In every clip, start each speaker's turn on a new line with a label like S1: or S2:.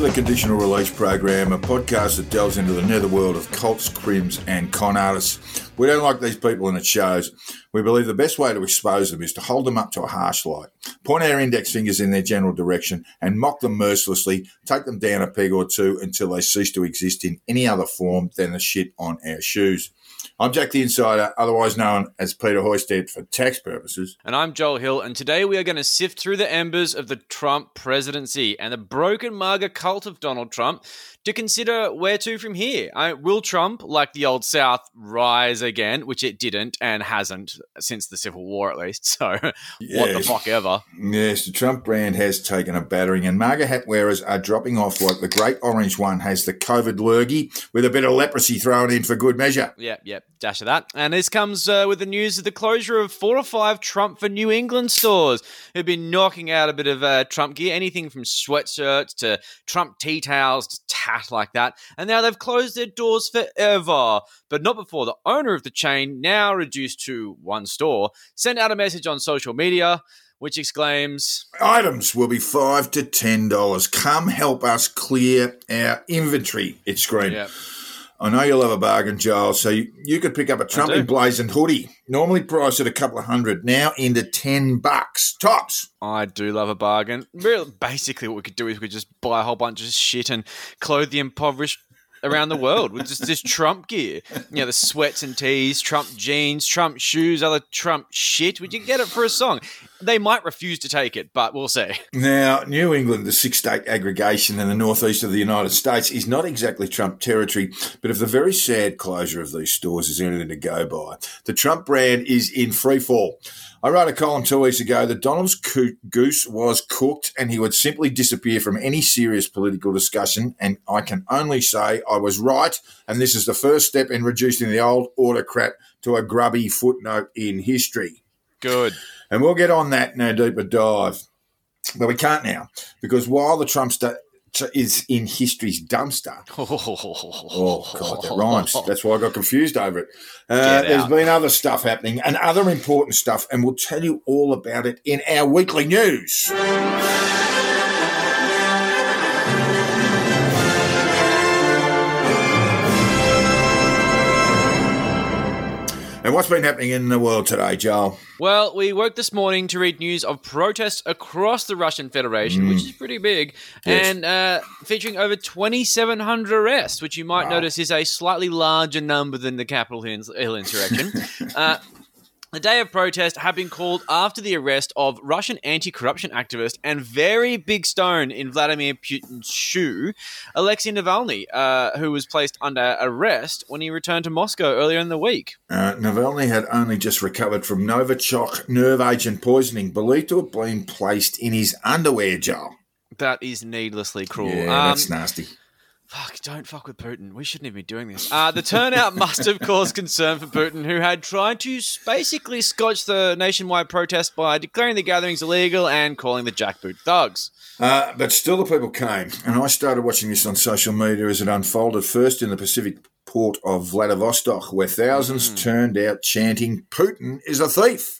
S1: To the Conditional Release Program, a podcast that delves into the netherworld of cults, crims, and con artists. We don't like these people and it shows. We believe the best way to expose them is to hold them up to a harsh light, point our index fingers in their general direction, and mock them mercilessly, take them down a peg or two until they cease to exist in any other form than the shit on our shoes. I'm Jack the Insider, otherwise known as Peter Hoysted for tax purposes.
S2: And I'm Joel Hill, and today we are going to sift through the embers of the Trump presidency and the broken MAGA cult of Donald Trump to consider where to from here. I, will Trump, like the old South, rise again, which it didn't and hasn't since the Civil War, at least. So, yes. what the fuck ever.
S1: Yes, the Trump brand has taken a battering, and MAGA hat wearers are dropping off like the great orange one has the COVID lurgy with a bit of leprosy thrown in for good measure.
S2: Yep, yep, dash of that. And this comes uh, with the news of the closure of four or five Trump for New England stores who've been knocking out a bit of uh, Trump gear, anything from sweatshirts to Trump tea towels to hat like that. And now they've closed their doors forever. But not before the owner of the chain, now reduced to one store, sent out a message on social media which exclaims
S1: Items will be five to ten dollars. Come help us clear our inventory. It screamed. Yep. I know you love a bargain, Joel. So you, you could pick up a Trump emblazoned hoodie, normally priced at a couple of hundred, now into ten bucks tops.
S2: I do love a bargain. Really, basically, what we could do is we could just buy a whole bunch of shit and clothe the impoverished around the world with just this Trump gear. You know, the sweats and tees, Trump jeans, Trump shoes, other Trump shit. Would you get it for a song? They might refuse to take it, but we'll see.
S1: Now, New England, the six state aggregation in the northeast of the United States, is not exactly Trump territory, but if the very sad closure of these stores is anything to go by, the Trump brand is in free fall. I wrote a column two weeks ago that Donald's goose was cooked and he would simply disappear from any serious political discussion. And I can only say I was right. And this is the first step in reducing the old autocrat to a grubby footnote in history.
S2: Good.
S1: And we'll get on that in a deeper dive. But we can't now because while the Trumpster is in history's dumpster. oh God, that rhymes. That's why I got confused over it. Uh, there's been other stuff happening and other important stuff, and we'll tell you all about it in our weekly news. And what's been happening in the world today, Joel?
S2: Well, we woke this morning to read news of protests across the Russian Federation, mm. which is pretty big, yes. and uh, featuring over 2,700 arrests, which you might wow. notice is a slightly larger number than the Capitol Hill insurrection. uh, the day of protest had been called after the arrest of Russian anti corruption activist and very big stone in Vladimir Putin's shoe, Alexei Navalny, uh, who was placed under arrest when he returned to Moscow earlier in the week.
S1: Uh, Navalny had only just recovered from Novichok nerve agent poisoning, believed to have been placed in his underwear jar.
S2: That is needlessly cruel.
S1: Yeah, um, that's nasty.
S2: Fuck, don't fuck with Putin. We shouldn't even be doing this. Uh, the turnout must have caused concern for Putin, who had tried to basically scotch the nationwide protest by declaring the gatherings illegal and calling the jackboot thugs.
S1: Uh, but still, the people came, and I started watching this on social media as it unfolded. First in the Pacific port of Vladivostok, where thousands mm. turned out chanting, Putin is a thief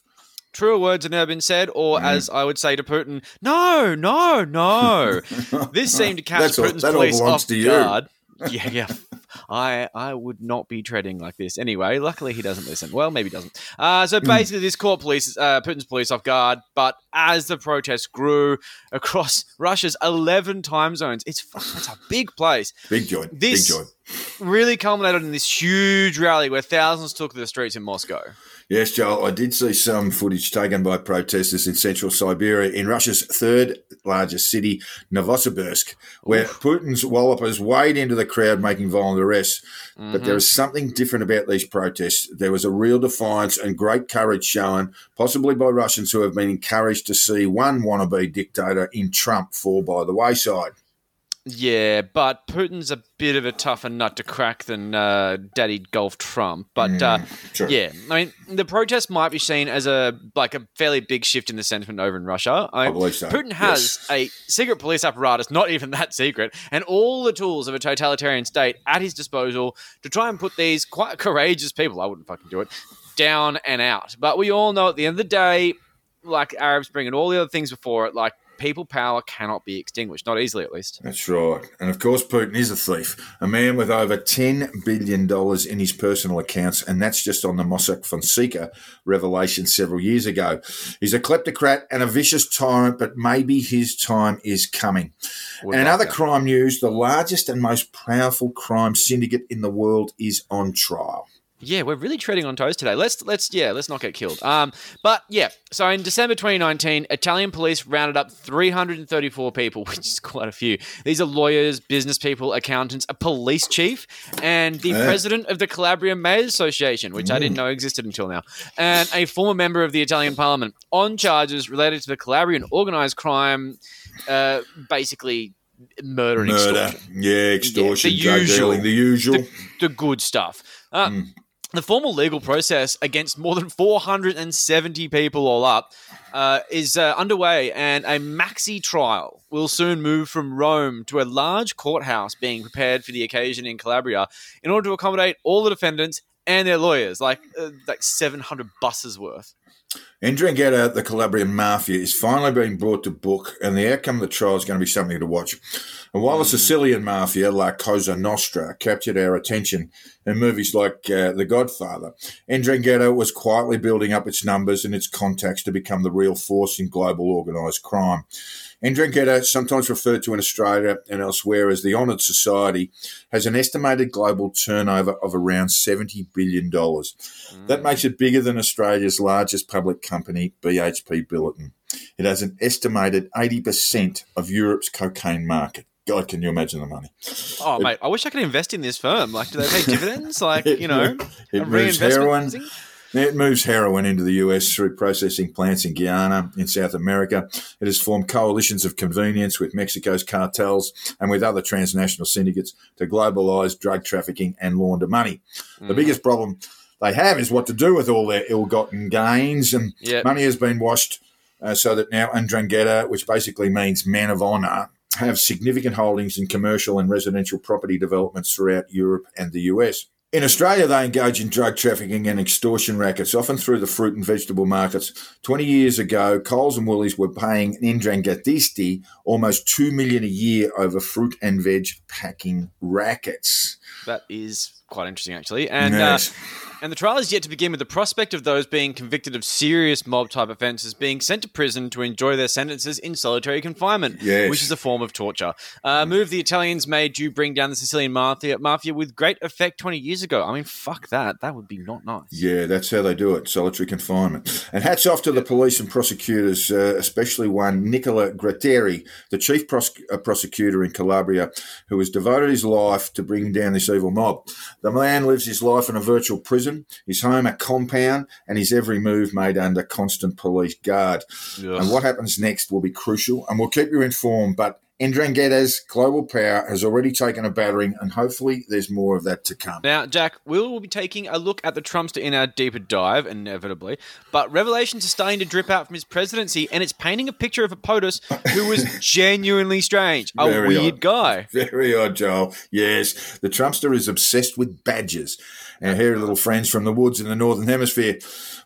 S2: truer words have never been said, or mm. as I would say to Putin, no, no, no. this seemed to catch Putin's all, police off guard. yeah, yeah. I I would not be treading like this anyway. Luckily, he doesn't listen. Well, maybe he doesn't. Uh, so hmm. basically, this caught police, uh, Putin's police off guard. But as the protests grew across Russia's eleven time zones, it's that's a big place.
S1: Big joy. This big joy.
S2: Really culminated in this huge rally where thousands took to the streets in Moscow.
S1: Yes, Joel, I did see some footage taken by protesters in central Siberia in Russia's third largest city, Novosibirsk, where Oof. Putin's wallopers wade into the crowd making violent arrests. Mm-hmm. But there is something different about these protests. There was a real defiance and great courage shown, possibly by Russians who have been encouraged to see one wannabe dictator in Trump fall by the wayside.
S2: Yeah, but Putin's a bit of a tougher nut to crack than uh, Daddy Golf Trump. But mm, uh, sure. yeah, I mean, the protest might be seen as a like a fairly big shift in the sentiment over in Russia. I,
S1: I believe so.
S2: Putin has yes. a secret police apparatus, not even that secret, and all the tools of a totalitarian state at his disposal to try and put these quite courageous people. I wouldn't fucking do it. Down and out. But we all know at the end of the day, like Arabs bringing all the other things before it, like people power cannot be extinguished, not easily at least.
S1: That's right. And of course, Putin is a thief, a man with over $10 billion in his personal accounts, and that's just on the Mossack Fonseca revelation several years ago. He's a kleptocrat and a vicious tyrant, but maybe his time is coming. Would and like other that. crime news the largest and most powerful crime syndicate in the world is on trial.
S2: Yeah, we're really treading on toes today. Let's let's yeah, let's not get killed. Um, but yeah, so in December 2019, Italian police rounded up 334 people, which is quite a few. These are lawyers, business people, accountants, a police chief, and the yeah. president of the Calabrian Mayors Association, which mm. I didn't know existed until now, and a former member of the Italian Parliament on charges related to the Calabrian organized crime, uh, basically murder and murder. extortion.
S1: Yeah, extortion, yeah, the usual, dealing, the usual,
S2: the, the good stuff. Uh, mm. The formal legal process against more than 470 people all up uh, is uh, underway, and a maxi trial will soon move from Rome to a large courthouse being prepared for the occasion in Calabria in order to accommodate all the defendants and their lawyers, like uh, like 700 buses worth.
S1: 'Ndrangheta, the Calabrian mafia, is finally being brought to book, and the outcome of the trial is going to be something to watch. And while the hmm. Sicilian mafia, La Cosa Nostra, captured our attention in movies like uh, The Godfather, 'Ndrangheta was quietly building up its numbers and its contacts to become the real force in global organised crime. crime. 'Ndrangheta, sometimes referred to in Australia and elsewhere as the Honoured Society, has an estimated global turnover of around $70 billion. Mm. That makes it bigger than Australia's largest public company, BHP Billiton. It has an estimated 80% of Europe's cocaine market. God, can you imagine the money?
S2: Oh, it, mate, I wish I could invest in this firm. Like, do they pay dividends? Like,
S1: it,
S2: you know,
S1: it moves heroin. It moves heroin into the US through processing plants in Guyana, in South America. It has formed coalitions of convenience with Mexico's cartels and with other transnational syndicates to globalise drug trafficking and launder money. Mm. The biggest problem they have is what to do with all their ill-gotten gains, and yep. money has been washed uh, so that now 'Ndrangheta, which basically means man of honour, have significant holdings in commercial and residential property developments throughout Europe and the US. In Australia, they engage in drug trafficking and extortion rackets, often through the fruit and vegetable markets. 20 years ago, Coles and Woolies were paying 'Ndranghetisti almost 2 million a year over fruit and veg packing rackets.
S2: That is quite interesting, actually. And uh, yes. uh, and the trial is yet to begin with the prospect of those being convicted of serious mob type offences being sent to prison to enjoy their sentences in solitary confinement, yes. which is a form of torture. Uh, move the Italians made you bring down the Sicilian mafia, mafia with great effect 20 years ago. I mean, fuck that. That would be not nice.
S1: Yeah, that's how they do it solitary confinement. And hats off to the police and prosecutors, uh, especially one, Nicola Gratteri, the chief pros- uh, prosecutor in Calabria, who has devoted his life to bringing down this evil mob. The man lives his life in a virtual prison prison, his home a compound, and his every move made under constant police guard. Yes. And what happens next will be crucial, and we'll keep you informed. But 'Ndrangheta's global power has already taken a battering, and hopefully there's more of that to come.
S2: Now, Jack, we will be taking a look at the Trumpster in our deeper dive, inevitably. But revelations are starting to drip out from his presidency, and it's painting a picture of a POTUS who was genuinely strange, a Very weird
S1: odd.
S2: guy.
S1: Very odd, Joel. Yes, the Trumpster is obsessed with badgers. Our hairy little friends from the woods in the Northern Hemisphere.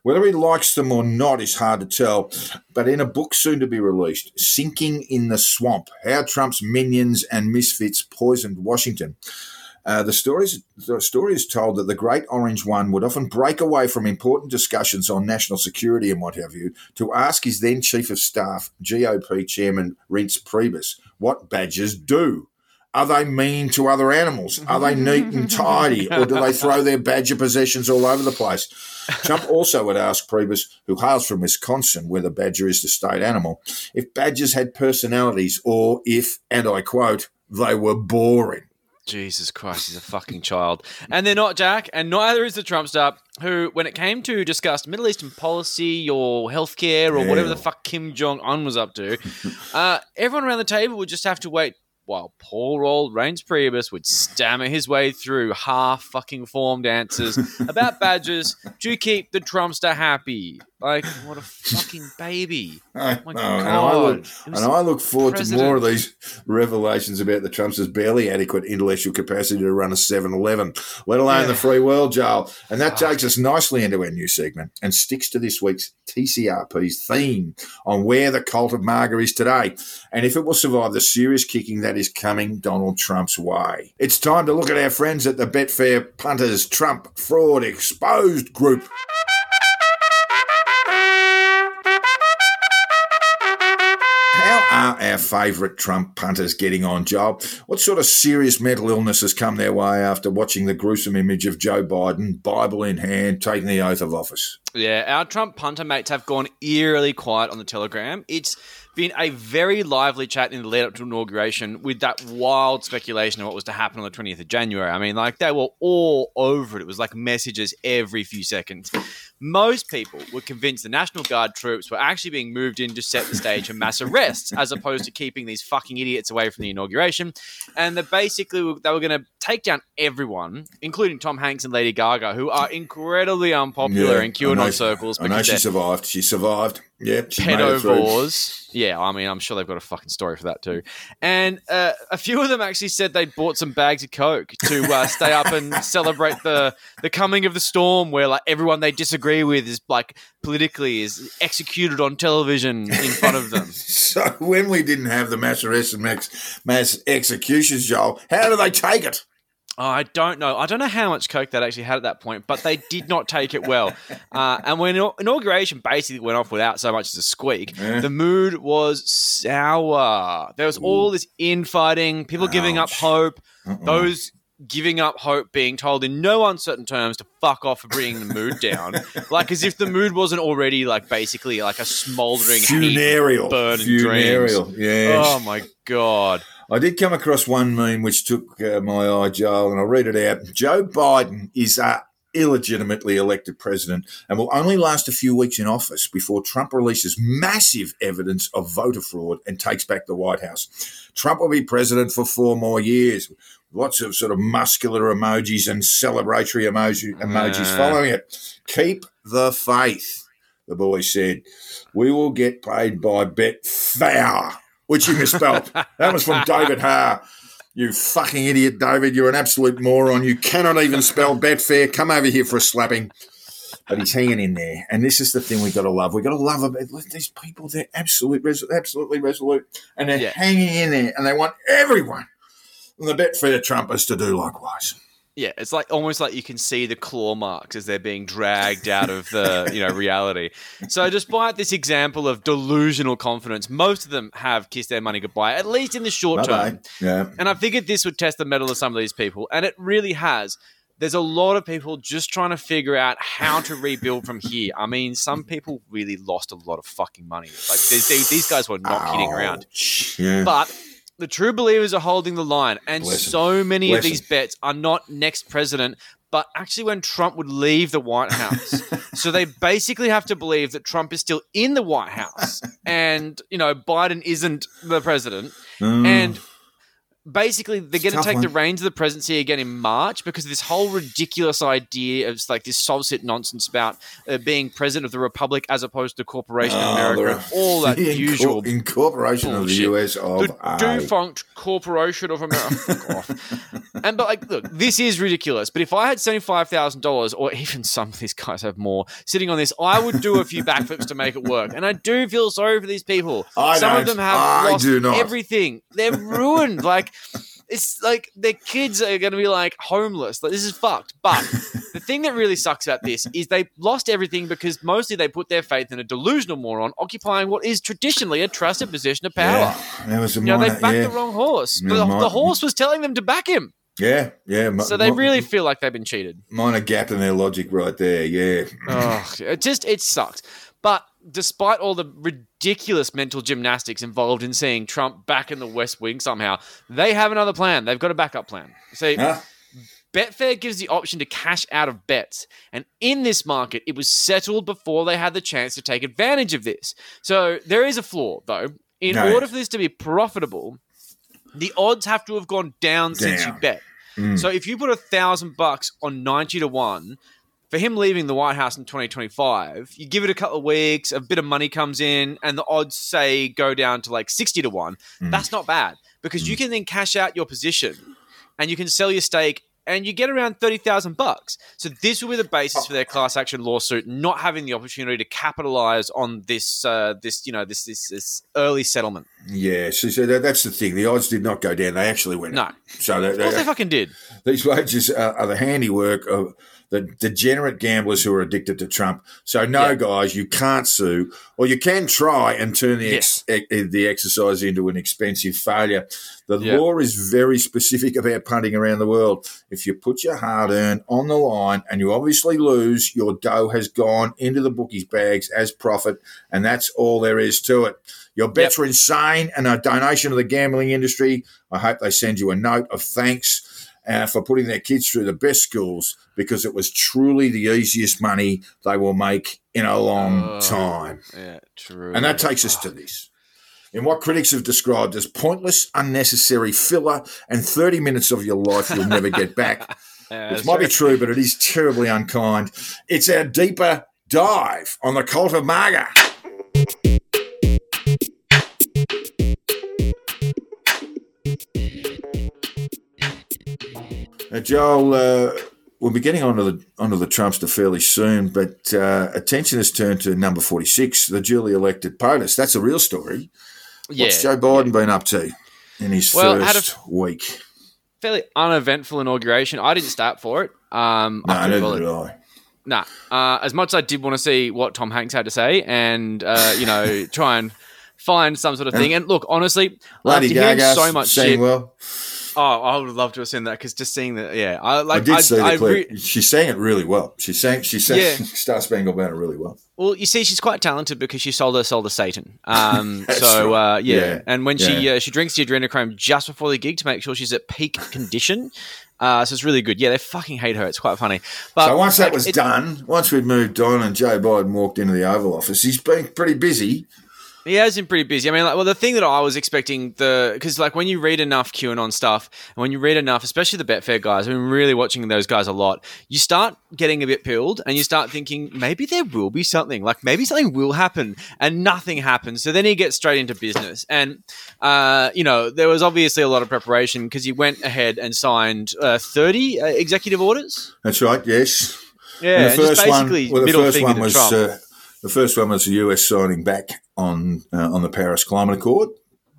S1: Whether he likes them or not is hard to tell, but in a book soon to be released, Sinking in the Swamp How Trump's Minions and Misfits Poisoned Washington. Uh, the, stories, the story is told that the Great Orange One would often break away from important discussions on national security and what have you to ask his then Chief of Staff, GOP Chairman Reince Priebus, what badgers do. Are they mean to other animals? Are they neat and tidy? Or do they throw their badger possessions all over the place? Trump also would ask Priebus, who hails from Wisconsin, where the badger is the state animal, if badgers had personalities or if, and I quote, they were boring.
S2: Jesus Christ, he's a fucking child. And they're not Jack, and neither is the Trumpster, who, when it came to discuss Middle Eastern policy or healthcare or yeah. whatever the fuck Kim Jong un was up to, uh, everyone around the table would just have to wait while poor old Reince Priebus would stammer his way through half fucking formed answers about badgers to keep the Trumpster happy. Like, what a fucking baby.
S1: I
S2: My
S1: know, and I
S2: God.
S1: look, and I look forward to more of these revelations about the Trump's barely adequate intellectual capacity to run a 7-Eleven, let alone
S2: Yeah.
S1: the free world, Joel. And that
S2: Ah.
S1: takes us nicely into our new segment and sticks to this week's TCRP's theme on where the cult of MAGA is today and if it will survive the serious kicking that is coming Donald Trump's way. It's time to look at our friends at the Betfair Punters Trump Fraud Exposed Group. Are our favourite Trump punters getting on, Joel? What sort of serious mental illness has come their way after watching the gruesome image of Joe Biden, Bible in hand, taking the oath of office?
S2: Yeah, our Trump punter mates have gone eerily quiet on the Telegram. It's been a very lively chat in the lead up to inauguration with that wild speculation of what was to happen on the 20th of January. I mean, like, they were all over it. It was like messages every few seconds. Most people were convinced the National Guard troops were actually being moved in to set the stage for mass arrests, as opposed to keeping these fucking idiots away from the inauguration. And that basically they were going to take down everyone, including Tom Hanks and Lady Gaga, who are incredibly unpopular in
S1: I know
S2: circles
S1: I know she survived. She survived. Yep, she made it
S2: pedovores. Yeah, I mean, I'm sure they've got a fucking story for that too. And uh, a few of them actually said they'd bought some bags of coke to uh, stay up and celebrate the the coming of the storm, where like everyone they disagree with is like politically is executed on television in front of them.
S1: So when we didn't have the mass arrests and mass, mass executions, Joel, how do they take it?
S2: Oh, I don't know. I don't know how much coke that actually had at that point, but they did not take it well. Uh, and when inauguration basically went off without so much as a squeak, the mood was sour. There was all this infighting, people giving up hope, those giving up hope being told in no uncertain terms to fuck off for bringing the mood down. like as if the mood wasn't already like basically like a of
S1: funereal,
S2: burning
S1: funereal. Yes.
S2: Oh my god.
S1: I did come across one meme which took uh, my eye, Joel, and I'll read it out. Joe Biden is a illegitimately elected president and will only last a few weeks in office before Trump releases massive evidence of voter fraud and takes back the White House. Trump will be president for four more years. Lots of sort of muscular emojis and celebratory emoji, emojis
S2: Yeah.
S1: following it. Keep the faith, the boy said. We will get paid by Betfair, which you misspelled. that was from David Haar. You fucking idiot, David. You're an absolute moron. You cannot even spell Betfair. Come over here for a slapping. But he's hanging in there. And this is the thing we've got to love. We've got to love about these people. They're absolute, res- absolutely resolute. And they're
S2: Yeah.
S1: hanging in there. And they want everyone, and the Betfair Trumpers, to do likewise.
S2: Yeah, it's like almost like you can see the claw marks as they're being dragged out of the you know reality. So, despite this example of delusional confidence, most of them have kissed their money goodbye, at least in the short
S1: Bye-bye.
S2: term.
S1: Yeah.
S2: And I figured this would test the mettle of some of these people, and it really has. There's a lot of people just trying to figure out how to rebuild from here. I mean, some people really lost a lot of fucking money. Like these, these these guys were not kidding around.
S1: Yeah.
S2: But the true believers are holding the line, and
S1: Bless
S2: so many of
S1: Bless
S2: these bets are not next president, but actually when Trump would leave the White House. so they basically have to believe that Trump is still in the White House, and you know Biden isn't the president,
S1: Mm.
S2: and. Basically, they're going to take the reins of the presidency again in March because of this whole ridiculous idea of like this sovcit nonsense about uh, being president of the republic as opposed to corporation of
S1: Oh,
S2: America
S1: the-
S2: all that
S1: the
S2: usual
S1: incor- incorporation of the. US of
S2: the defunct corporation of America. And but like, look, this is ridiculous. But if I had seventy five thousand dollars, or even some of these guys have more, sitting on this, I would do a few backflips to make it work. And I do feel sorry for these people.
S1: I
S2: some of
S1: don't.
S2: them have
S1: I
S2: lost
S1: do not.
S2: everything. They're ruined. like. It's like their kids are going to be like homeless. Like this is fucked. But the thing that really sucks about this is they lost everything because mostly they put their faith in a delusional moron occupying what is traditionally a trusted position of power.
S1: Yeah, was a
S2: You know, they backed
S1: yeah.
S2: the wrong horse.
S1: Yeah,
S2: the, the horse was telling them to back him.
S1: Yeah, yeah.
S2: So they really feel like they've been cheated.
S1: minor gap in their logic right there. Yeah.
S2: Oh, it just it sucks. But despite all the ridiculous mental gymnastics involved in seeing Trump back in the West Wing somehow, they have another plan. They've got a backup plan. See,
S1: Huh?
S2: Betfair gives the option to cash out of bets. And in this market, it was settled before they had the chance to take advantage of this. So there is a flaw, though. In
S1: No.
S2: order for this to be profitable, the odds have to have gone down, since you bet.
S1: Mm.
S2: So if you put a thousand bucks on 90 to 1, for him leaving the White House in 2025, you give it a couple of weeks, a bit of money comes in, and the odds say go down to like 60 to 1.
S1: Mm.
S2: That's not bad because you can then cash out your position and you can sell your stake and you get around 30,000 bucks. So this will be the basis for their class action lawsuit not having the opportunity to capitalize on this uh, this you know this this, this early settlement.
S1: Yeah, so, so that, that's the thing. The odds did not go down; they actually went
S2: No.
S1: up. So that,
S2: Of course they fucking did.
S1: these wages are, are the handiwork of the degenerate gamblers who are addicted to Trump. So no,
S2: Yeah.
S1: guys, you can't sue, or you can try and turn the ex, ex- the exercise into an expensive failure. The
S2: Yeah.
S1: law is very specific about punting around the world. If you put your hard earned on the line and you obviously lose, your dough has gone into the bookies' bags as profit, and that's all there is to it. Your bets are insane and a donation to the gambling industry. I hope they send you a note of thanks uh, for putting their kids through the best schools because it was truly the easiest money they will make in a long
S2: Oh.
S1: time.
S2: Yeah, true.
S1: And that takes us to this. In what critics have described as pointless, unnecessary filler and 30 minutes of your life you'll never get back.
S2: Yeah,
S1: Which
S2: that's
S1: might be
S2: true.
S1: true, but it is terribly unkind. It's our deeper dive on the cult of MAGA. Now, Joel, uh, we'll be getting onto the onto the Trumpster fairly soon, but uh, attention has turned to number forty six, the duly elected POTUS. That's a real story.
S2: Yeah,
S1: What's Joe Biden been up to in his
S2: Well,
S1: first week?
S2: fairly uneventful inauguration. I didn't start for it. Um,
S1: No,
S2: I
S1: neither did I.
S2: Nah. Uh, as much as I did want to see what Tom Hanks had to say and, uh, you know, try and find some sort of thing. And look, honestly,
S1: Lady
S2: after hearing so much shit.
S1: well.
S2: Oh, I would love to have seen that because just seeing that, yeah, I
S1: I
S2: like.
S1: did see the
S2: I
S1: clip.
S2: re-
S1: she sang it really well. She sang. She sang
S2: Yeah.
S1: Star Spangled Banner really well.
S2: well, you see, she's quite talented because she sold her soul to Satan. Um, so
S1: right.
S2: uh, yeah.
S1: Yeah.
S2: and when she uh, she drinks the adrenochrome just before the gig to make sure she's at peak condition. Uh, so it's really good. Yeah, they fucking hate her. It's quite funny. But
S1: So once that
S2: like,
S1: was
S2: it-
S1: done, once we'd moved on and Joe Biden walked into the Oval Office, he's been pretty busy.
S2: He has been pretty busy. I mean, like, well, the thing that I was expecting the because like when you read enough QAnon stuff and when you read enough, especially the Betfair guys, I've been really watching those guys a lot. You start getting a bit pilled, and you start thinking maybe there will be something, like maybe something will happen, and nothing happens. So then he gets straight into business, and uh, you know there was obviously a lot of preparation because he went ahead and signed uh, thirty uh, executive orders.
S1: That's right. Yes.
S2: Yeah,
S1: And
S2: and just basically
S1: well, the first one was uh, the first one was the US signing back on uh, on the Paris Climate Accord.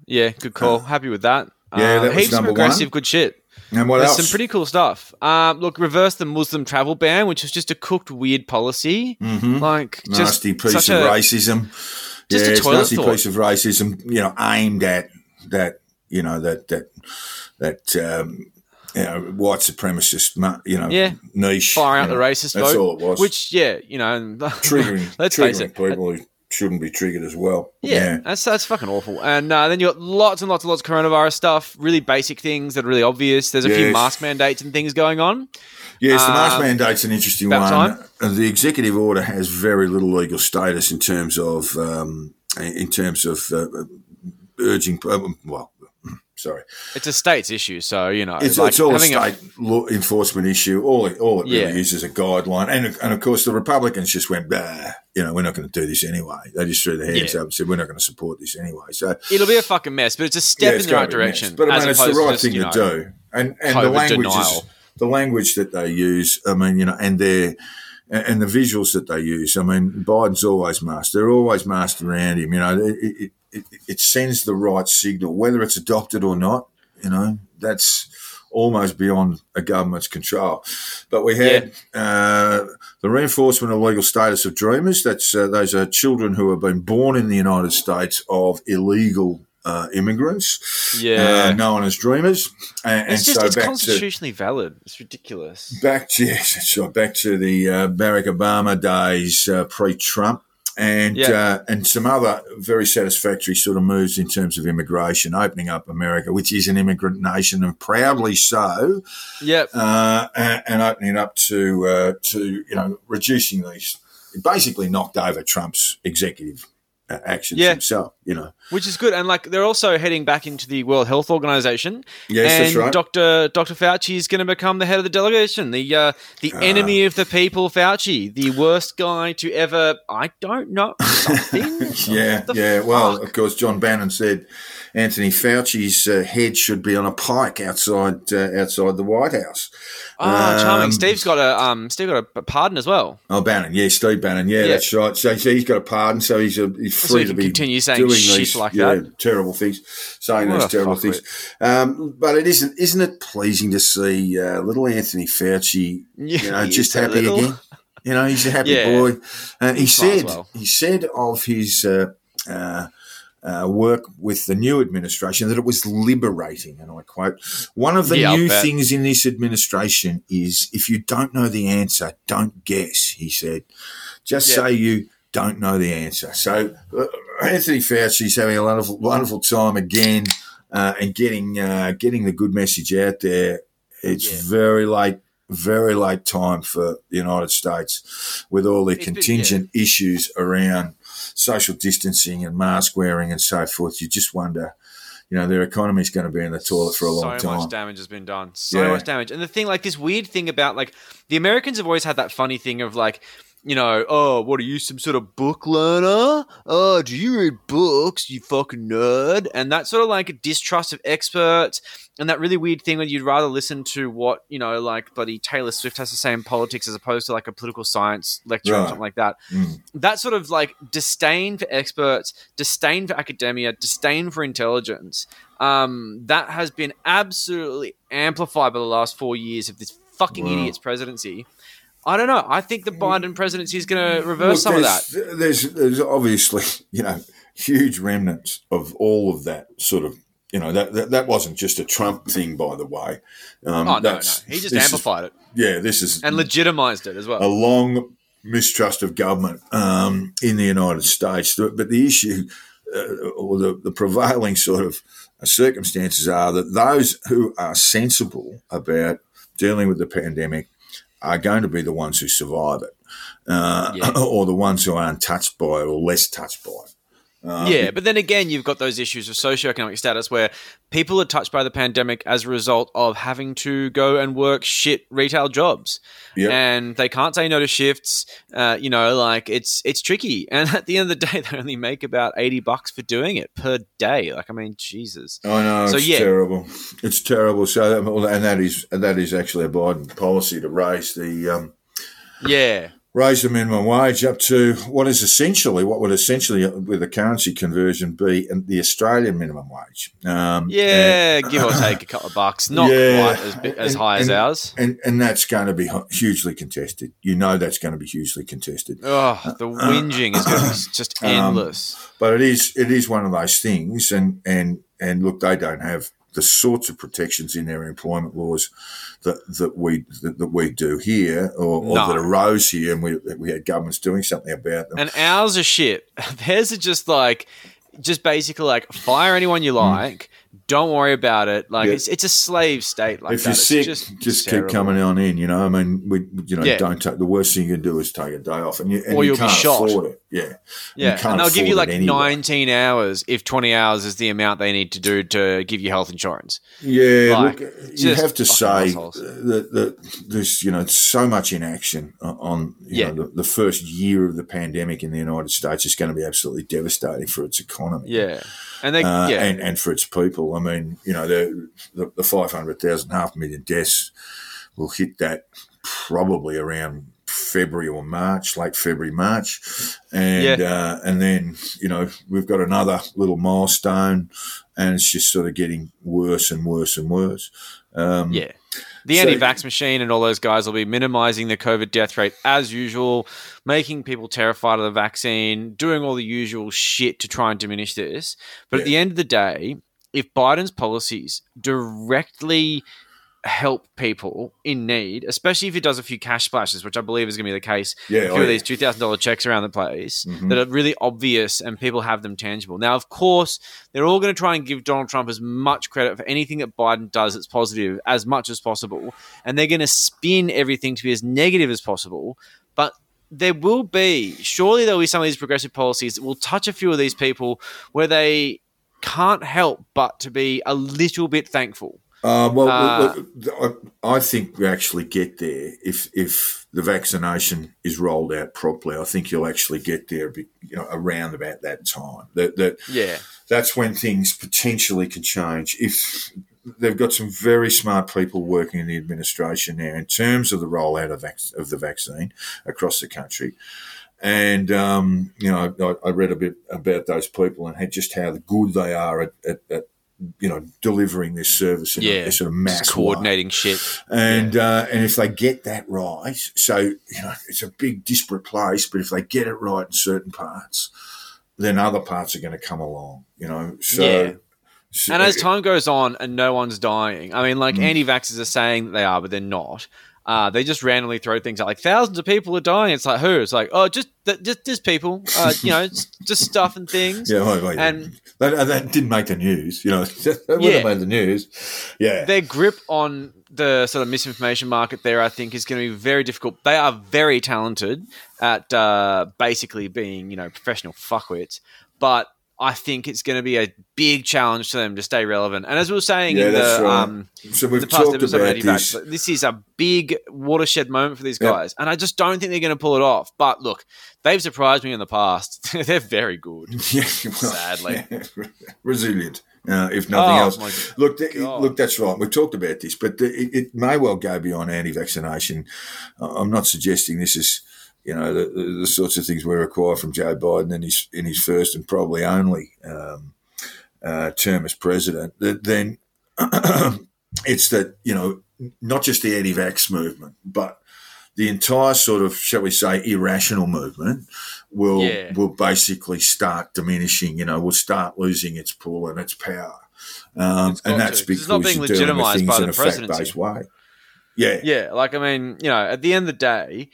S2: yeah, good call. Happy with that.
S1: Yeah,
S2: Uh,
S1: that was
S2: heaps of progressive,
S1: one.
S2: good shit.
S1: And what
S2: There's
S1: else?
S2: some pretty cool stuff. Um, look, reverse the Muslim travel ban, which was just a cooked weird policy.
S1: Mhm.
S2: Like just
S1: nasty piece of
S2: a-
S1: racism.
S2: just
S1: yeah,
S2: a
S1: it's nasty
S2: thought.
S1: piece of racism. You know, aimed at that. You know that that that um, you know white supremacist. You know,
S2: Yeah.
S1: niche.
S2: fire out
S1: you
S2: the
S1: know.
S2: racist
S1: That's
S2: vote.
S1: all it was.
S2: Which, yeah, you know,
S1: triggering,
S2: Let's
S1: triggering
S2: face it.
S1: people who shouldn't be triggered as well.
S2: Yeah, that's that's fucking awful. And uh, then you got lots and lots and lots of coronavirus stuff, really basic things that are really obvious. There's a few mask mandates and things going on.
S1: Yes, the mask
S2: Um,
S1: mandate's an interesting one.
S2: time.
S1: Uh, The executive order has very little legal status in terms of um, in terms of uh, urging. Um, well, sorry,
S2: It's a state's issue, so you know,
S1: it's,
S2: like
S1: it's all a state law enforcement issue. All it, all it really
S2: Yeah.
S1: is is a guideline, and and of course the Republicans just went, bah, you know, we're not going to do this anyway. They just threw their hands
S2: Yeah.
S1: up and said, we're not going to support this anyway. So
S2: It'll be a fucking mess, but it's a
S1: yeah,
S2: step
S1: it's
S2: in the right
S1: gotta be a mess.
S2: direction.
S1: But I mean, it's the right
S2: just,
S1: thing
S2: you
S1: to do, and and the language is the language that they use. I mean, you know, and their and the visuals that they use. I mean, Biden's always masked. They're always masked around him. You know, it, it, it, it sends the right signal, whether it's adopted or not. You know, that's almost beyond a government's control. But we had uh, the reinforcement of legal status of dreamers. That's uh, those are children who have been born in the United States of illegal uh, immigrants,
S2: Yeah.
S1: uh, known as dreamers. And,
S2: It's
S1: and
S2: just
S1: so
S2: it's
S1: back to
S2: constitutionally valid. It's ridiculous.
S1: back to yes, right, back to the uh, Barack Obama days uh, pre-Trump. And
S2: Yeah.
S1: uh, and some other very satisfactory sort of moves in terms of immigration, opening up America, which is an immigrant nation, and proudly so
S2: Yep.
S1: uh, and, and opening up to uh, to you know reducing these. It basically knocked over Trump's executive uh, actions
S2: Yeah.
S1: himself. You know.
S2: Which is good. And like they're also heading back into the World Health Organization.
S1: Yes,
S2: and
S1: that's right.
S2: Dr. Dr. Fauci is going to become the head of the delegation. The uh, the
S1: Ah.
S2: enemy of the people, Fauci, the worst guy to ever. I don't know something.
S1: Yeah, yeah. Well, of course, John Bannon said Anthony Fauci's uh, head should be on a pike outside uh, outside the White House.
S2: Charming.
S1: Um,
S2: Steve's got a um, Steve got a pardon as well.
S1: Oh, Bannon, yeah, Steve Bannon, yeah,
S2: Yeah.
S1: that's right. So, so he's got a pardon, so he's a, he's
S2: So
S1: free
S2: he
S1: to be
S2: continue saying
S1: doing
S2: shit
S1: these
S2: like
S1: yeah,
S2: that.
S1: terrible things, saying
S2: What
S1: those terrible things. Um, but it isn't, isn't it pleasing to see uh, little Anthony Fauci, you know, just happy
S2: little-
S1: again. You know, he's a happy
S2: Yeah.
S1: boy. Uh, he,
S2: smiles
S1: said
S2: well.
S1: he said of his uh, uh, uh, work with the new administration that it was liberating, and I quote: "One of the
S2: Yeah,
S1: new things in this administration is if you don't know the answer, don't guess." He said, "Just
S2: Yeah.
S1: say you." Don't know the answer. So uh, Anthony Fauci's having a wonderful, wonderful time again, uh, and getting uh, getting the good message out there. It's
S2: Yeah.
S1: very late very late time for the United States with all the
S2: It's been-
S1: contingent issues around social distancing and mask wearing and so forth. You just wonder, you know, their economy is going to be in the toilet for a long
S2: so
S1: time.
S2: So much damage has been done. So
S1: Yeah.
S2: much damage. And the thing, like this weird thing about like the Americans have always had that funny thing of like, you know, oh, what are you, some sort of book learner? Oh, do you read books, you fucking nerd? And that sort of like distrust of experts and that really weird thing where you'd rather listen to what, you know, like bloody Taylor Swift has to say in politics as opposed to like a political science lecture or something like that
S1: Mm.
S2: that sort of like disdain for experts, disdain for academia, disdain for intelligence, um, that has been absolutely amplified by the last four years of this fucking
S1: Wow.
S2: idiot's presidency. I don't know. I think the Biden presidency is going to reverse some of that.
S1: there's, There's, obviously, you know, huge remnants of all of that sort of, you know, that, that, that wasn't just a Trump thing, by the way. Um,
S2: Oh no, no, he just
S1: this is-
S2: amplified it
S1: yeah, this is
S2: and legitimized it as well.
S1: a long mistrust of government um, in the United States. But the issue uh, or the, the prevailing sort of circumstances are that those who are sensible about dealing with the pandemic are going to be the ones who survive it, uh,
S2: Yeah.
S1: or the ones who aren't touched by it or less touched by it. Um,
S2: yeah, but then again, you've got those issues of socioeconomic status where people are touched by the pandemic as a result of having to go and work shit retail jobs,
S1: Yep.
S2: and they can't say no to shifts. Uh, you know, like it's it's tricky, and at the end of the day, they only make about eighty bucks for doing it per day. Like, I mean, Jesus.
S1: I know
S2: So,
S1: it's
S2: yeah.
S1: terrible. It's terrible. So, and that is that is actually a Biden policy to raise the um,
S2: Yeah,
S1: raise the minimum wage up to what is essentially what would essentially, with a currency conversion, be the Australian minimum wage. Um,
S2: yeah, give or take a couple of bucks, not
S1: Yeah.
S2: quite as as
S1: And-
S2: high as
S1: and-
S2: ours.
S1: and and that's going to be hugely contested. You know that's going to be hugely contested.
S2: Oh, the whinging is going to be just
S1: Um,
S2: endless.
S1: But it is it is one of those things, and and and look, they don't have the sorts of protections in their employment laws that that we that, that we do here, or, or
S2: No.
S1: that arose here, and we we had governments doing something about them.
S2: And ours are shit. Theirs are just like, just basically like fire anyone you hmm. like. Don't worry about it. Like.
S1: Yeah.
S2: it's it's a slave state. Like
S1: if
S2: that.
S1: you're
S2: It's
S1: sick,
S2: just,
S1: just, keep coming on in. You know, I mean, we, you know,
S2: Yeah.
S1: don't take the worst thing you can do is take a day off, and you, and
S2: Or
S1: you
S2: you'll be
S1: can't
S2: shot.
S1: afford it. Yeah,
S2: Yeah, and they'll give you like
S1: anyway.
S2: 19 hours if 20 hours is the amount they need to do to give you health insurance.
S1: Yeah,
S2: Like,
S1: look, you have to say that, that there's you know so much inaction on- on you
S2: Yeah.
S1: know, the, the first year of the pandemic in the United States is going to be absolutely devastating for its economy.
S2: Yeah. And they,
S1: Uh,
S2: yeah.
S1: and, and for its people. I mean, you know, the, the, the 500,000, half million deaths will hit that probably around February or March, late February, March. And, uh, and then, you know, we've got another little milestone and it's just sort of getting worse and worse and worse. Um,
S2: yeah. The
S1: so-
S2: anti vax machine and all those guys will be minimizing the COVID death rate as usual, making people terrified of the vaccine, doing all the usual shit to try and diminish this. But at the end of the day, if Biden's policies directly help people in need, especially if he does a few cash splashes, which I believe is going to be the case,
S1: Yeah,
S2: a few
S1: oh,
S2: of these two thousand dollar checks around the place
S1: Mhm.
S2: that are really obvious and people have them tangible. Now, of course, they're all going to try and give Donald Trump as much credit for anything that Biden does that's positive as much as possible, and they're going to spin everything to be as negative as possible. But there will be surely there'll be some of these progressive policies that will touch a few of these people where they can't help but to be a little bit thankful.
S1: Uh, well, uh, I think we actually get there if if the vaccination is rolled out properly. I think you'll actually get there, you know, around about that time. That that
S2: yeah,
S1: that's when things potentially can change. If they've got some very smart people working in the administration now in terms of the rollout of, vac- of the vaccine across the country. And, um, you know, I, I, read a bit about those people and just how good they are at, at, at you know, delivering this service in yeah, a, a sort of mass
S2: just coordinating
S1: way.
S2: shit.
S1: And yeah. uh, and if they get that right, so you know, it's a big disparate place, but if they get it right in certain parts, then other parts are going to come along. You know, so
S2: yeah. And as time goes on and no one's dying, I mean, like mm. anti vaxxers are saying that they are, but they're not. Uh, they just randomly throw things out like thousands of people are dying. It's like who? It's like oh, just just just people, uh, you know, just stuff and things.
S1: Yeah, wait, wait. and that, that, didn't make the news. You know, that would yeah, have made the news. Yeah,
S2: their grip on the sort of misinformation market there, I think, is going to be very difficult. They are very talented at uh, basically being you know professional fuckwits, but I think it's going to be a big challenge to them to stay relevant. And as we were saying yeah, in the, right. um,
S1: so we've the past episode about this.
S2: Back, this is a big watershed moment for these guys, yep. and I just don't think they're going to pull it off. But look, they've surprised me in the past. they're very good. Yeah, well, sadly,
S1: yeah. resilient. Uh, if nothing oh, else, look, th- look, that's right. We've talked about this, but it, it may well go beyond anti-vaccination. I'm not suggesting this is you know, the, the, sorts of things we require from Joe Biden in his in his first and probably only um, uh, term as president, then it's that you know not just the anti-vax movement, but the entire sort of shall we say irrational movement will yeah. will basically start diminishing. You know, will start losing its pull and its power, um, and that's to. because it's not being legitimized by the presidency. Way. Yeah,
S2: yeah. Like I mean, you know, at the end of the day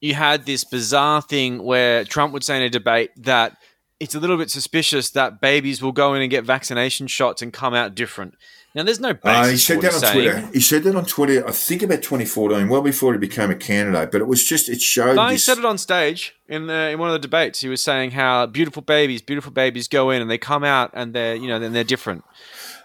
S2: you had this bizarre thing where Trump would say in a debate that it's a little bit suspicious that babies will go in and get vaccination shots and come out different. Now, there's no basis uh, he said that on saying.
S1: Twitter. He said that on Twitter. I think about 2014, well before he became a candidate. But it was just it showed.
S2: No,
S1: this...
S2: he said it on stage in the in one of the debates. He was saying how beautiful babies, beautiful babies go in and they come out and they're you know then they're different.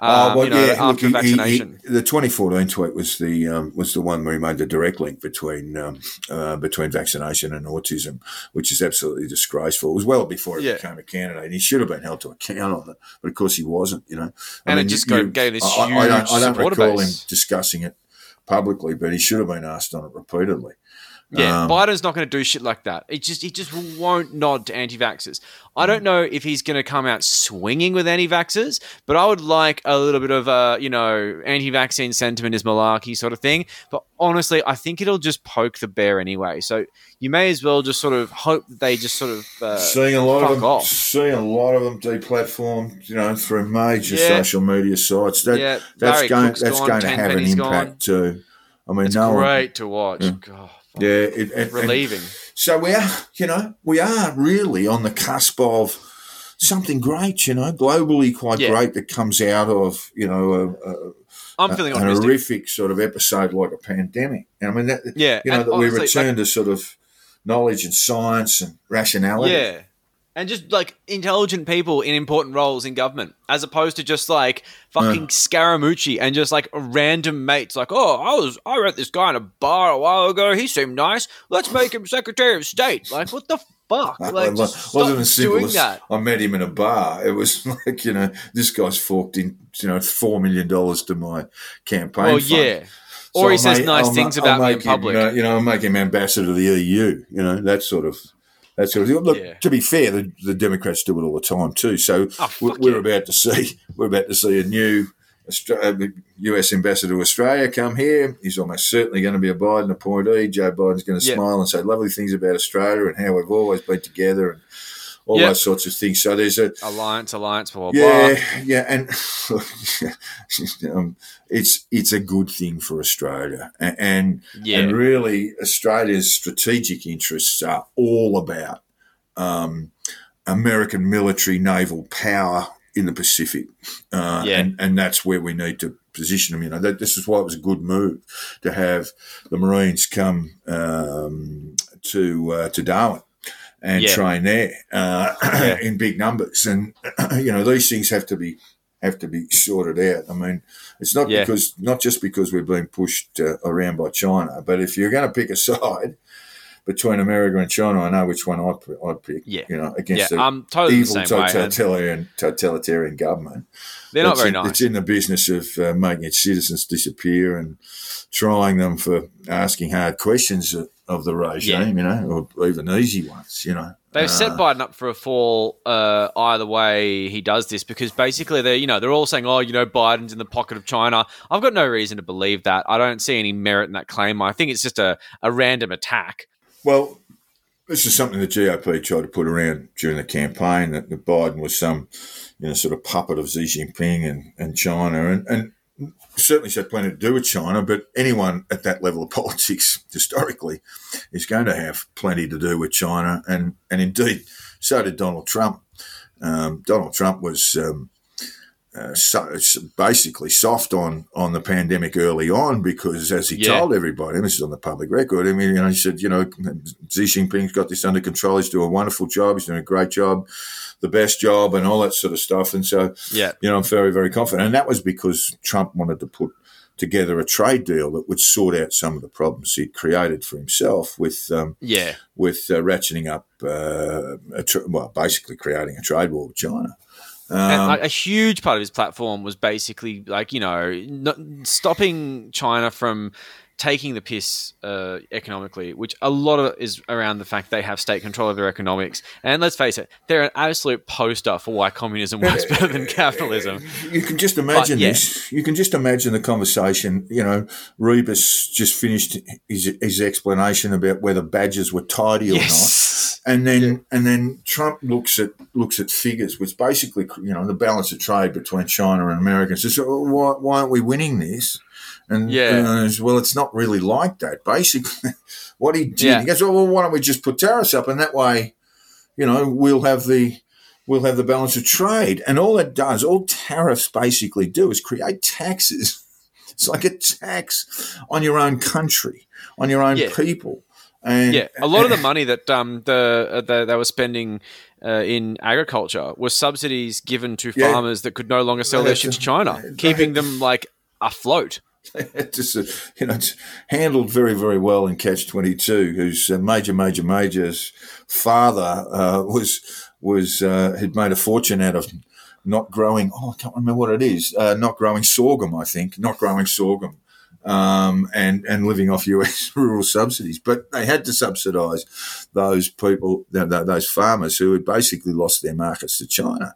S1: Uh, um, well, you know, yeah, after look, vaccination. He, he, the 2014 tweet was the um, was the one where he made the direct link between um, uh, between vaccination and autism, which is absolutely disgraceful. It was well before he yeah. became a candidate. He should have been held to account on it, but of course he wasn't. You know,
S2: I and mean, it just you, gave this I, huge.
S1: I, don't, I don't recall
S2: base.
S1: him discussing it publicly, but he should have been asked on it repeatedly.
S2: Yeah, um, Biden's not going to do shit like that. It just he just won't nod to anti-vaxxers. I don't know if he's going to come out swinging with anti-vaxxers, but I would like a little bit of a you know anti-vaccine sentiment is malarkey sort of thing. But honestly, I think it'll just poke the bear anyway. So you may as well just sort of hope that they just sort of uh,
S1: seeing a lot of them,
S2: off.
S1: seeing a lot of them deplatformed, you know, through major yeah. social media sites. That yeah, that's Barry going Cook's that's gone, going to have an impact gone. too. I mean,
S2: it's
S1: no
S2: great
S1: one,
S2: to watch. Yeah. God.
S1: Yeah, it,
S2: and, relieving. And
S1: so we are, you know, we are really on the cusp of something great, you know, globally quite yeah. great that comes out of, you know, a, a
S2: I'm feeling
S1: a,
S2: an
S1: horrific sort of episode like a pandemic. And I mean, that,
S2: yeah,
S1: you know, that honestly, we return like, to sort of knowledge and science and rationality.
S2: Yeah and just like intelligent people in important roles in government, as opposed to just like fucking uh. Scaramucci and just like random mates. Like, oh, I was I met this guy in a bar a while ago. He seemed nice. Let's make him Secretary of State. Like, what the fuck? Like, it wasn't as simple that.
S1: I met him in a bar. It was like you know, this guy's forked in you know four million dollars to my campaign. Well, fund. yeah.
S2: So or he I'll says make, nice I'll, things I'll about me in public.
S1: Him, you know, I'll make him ambassador to the EU. You know, that sort of that sort of thing. Look, yeah. to be fair, the, the, Democrats do it all the time too. So oh, we're, we're about to see we're about to see a new US uh, ambassador to Australia come here. He's almost certainly going to be a Biden appointee. Joe Biden's going to smile and say lovely things about Australia and how we've always been together and all yep. those sorts of things. So there's a
S2: alliance, alliance, blah
S1: blah. Yeah, blah. yeah, and um, it's it's a good thing for Australia, and and, yeah. and really Australia's strategic interests are all about um, American military naval power in the Pacific, uh, yeah. and and that's where we need to position them. You know, that, this is why it was a good move to have the Marines come um, to uh, to Darwin and
S2: Yeah.
S1: train there uh,
S2: Yeah.
S1: in big numbers. And you know these things have to be have to be sorted out. I mean, it's not
S2: Yeah.
S1: because not just because we're being pushed uh, around by China, but if you're going to pick a side between America and China, I know which one I'd, I'd pick.
S2: Yeah.
S1: you know,
S2: Yeah,
S1: against the
S2: I'm totally
S1: evil
S2: the same way. and
S1: totalitarian totalitarian government.
S2: They're not very
S1: in,
S2: nice.
S1: It's in the business of uh, making its citizens disappear and trying them for asking hard questions of the regime, you know, or even easy ones, you know.
S2: They've
S1: Uh,
S2: set Biden up for a fall uh, either way he does this because basically they're you know they're all saying oh you know Biden's in the pocket of China. I've got no reason to believe that. I don't see any merit in that claim. I think it's just a, a random attack.
S1: Well, this is something the GOP tried to put around during the campaign that, that Biden was some, you know, sort of puppet of Xi Jinping and, and China, and, and certainly it's had plenty to do with China. But anyone at that level of politics historically is going to have plenty to do with China, and and indeed so did Donald Trump. Um, Donald Trump was. Um, uh, so, basically soft on on the pandemic early on because, as he
S2: Yeah.
S1: told everybody, and this is on the public record. I mean, you know, he said, you know, Xi Jinping's got this under control. He's doing a wonderful job. He's doing a great job, the best job, and all that sort of stuff. And so,
S2: Yeah,
S1: you know, I'm very, very confident. And that was because Trump wanted to put together a trade deal that would sort out some of the problems he'd created for himself with um,
S2: yeah,
S1: with uh, ratcheting up, uh, a tr- well, basically creating a trade war with China. Um,
S2: like, a huge part of his platform was basically like you know not, stopping China from taking the piss uh, economically, which a lot of it is around the fact they have state control of their economics. And let's face it, they're an absolute poster for why communism works better than capitalism.
S1: You can just imagine
S2: yeah.
S1: this. You can just imagine the conversation. You know, Rebus just finished his, his explanation about whether badges were tidy or not. And then and then Trump looks at looks at figures, which basically you know the balance of trade between China and America. Says, oh, why, why aren't we winning this? And
S2: Yeah.
S1: well, it's not really like that. Basically, what he did,
S2: Yeah.
S1: he goes, oh, well, why don't we just put tariffs up, and that way, you know, we'll have the we'll have the balance of trade. And all that does, all tariffs basically do, is create taxes. It's like a tax on your own country, on your own
S2: Yeah.
S1: people. And
S2: Yeah, a lot of the money that um, the, uh, the they were spending uh, in agriculture was subsidies given to
S1: Yeah.
S2: farmers that could no longer sell their shit
S1: to
S2: China, keeping them like afloat.
S1: just uh, you know handled very very well in Catch Twenty Two, whose uh, major major major's father uh, was was uh, had made a fortune out of not growing. Oh, I can't remember what it is. Uh, not growing sorghum, I think. Not growing sorghum. Um, and and living off US rural subsidies, but they had to subsidise those people, th- th- those farmers who had basically lost their markets to China.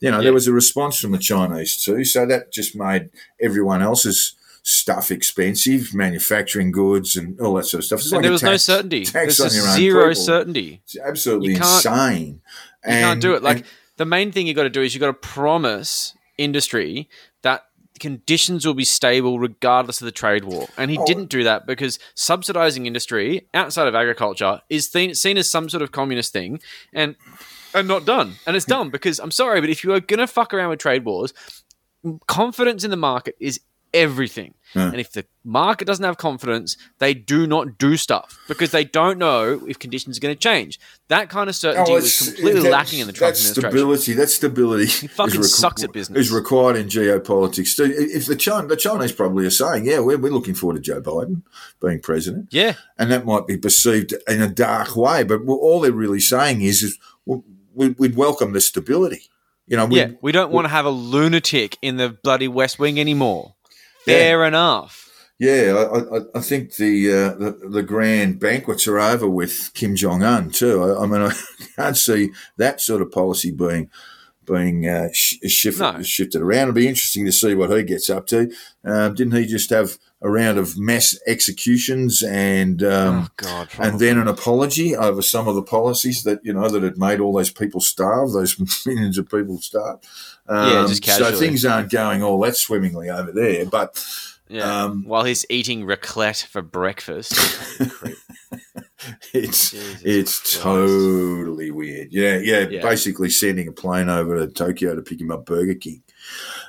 S1: You know,
S2: Yeah.
S1: there was a response from the Chinese too, so that just made everyone else's stuff expensive, manufacturing goods and all that sort of stuff. It's
S2: And
S1: like
S2: there was no
S1: tax-
S2: certainty.
S1: tax
S2: There's
S1: on
S2: just
S1: your own
S2: zero
S1: people.
S2: certainty.
S1: It's absolutely insane.
S2: You can't do it. Like the main thing you got to do is you got to promise industry that conditions will be stable regardless of the trade war. And he
S1: Oh.
S2: didn't do that because subsidizing industry outside of agriculture is seen, seen as some sort of communist thing and and not done. And it's dumb because I'm sorry, but if you are going to fuck around with trade wars, confidence in the market is everything.
S1: Yeah.
S2: And if the market doesn't have confidence, they do not do stuff because they don't know if conditions are going to change. That kind of certainty
S1: Oh,
S2: was completely lacking in the Trump
S1: that
S2: administration.
S1: stability. That stability
S2: fucking
S1: is
S2: sucks at business.
S1: Is required in geopolitics. If the China, the Chinese probably are saying, "Yeah, we're, we're looking forward to Joe Biden being president,"
S2: Yeah,
S1: and that might be perceived in a dark way, but all they're really saying is, is well, we, we'd welcome the stability. You know, we
S2: yeah. We don't want to have a lunatic in the bloody West Wing anymore.
S1: Yeah.
S2: Fair enough.
S1: Yeah, I, I, I think the, uh, the the grand banquets are over with Kim Jong Un too. I, I mean, I can't see that sort of policy being being uh, sh- shifted
S2: No.
S1: shifted around. It'll be interesting to see what he gets up to. Um, didn't he just have a round of mass executions and um,
S2: oh God.
S1: and then an apology over some of the policies that you know that had made all those people starve, those millions of people starve. Um,
S2: Yeah, just casually.
S1: so things aren't going all that swimmingly over there, but.
S2: yeah.
S1: um,
S2: While he's eating raclette for breakfast.
S1: It's
S2: Jesus
S1: it's
S2: Christ.
S1: totally weird. Yeah, yeah,
S2: Yeah.
S1: Basically, sending a plane over to Tokyo to pick him up Burger King.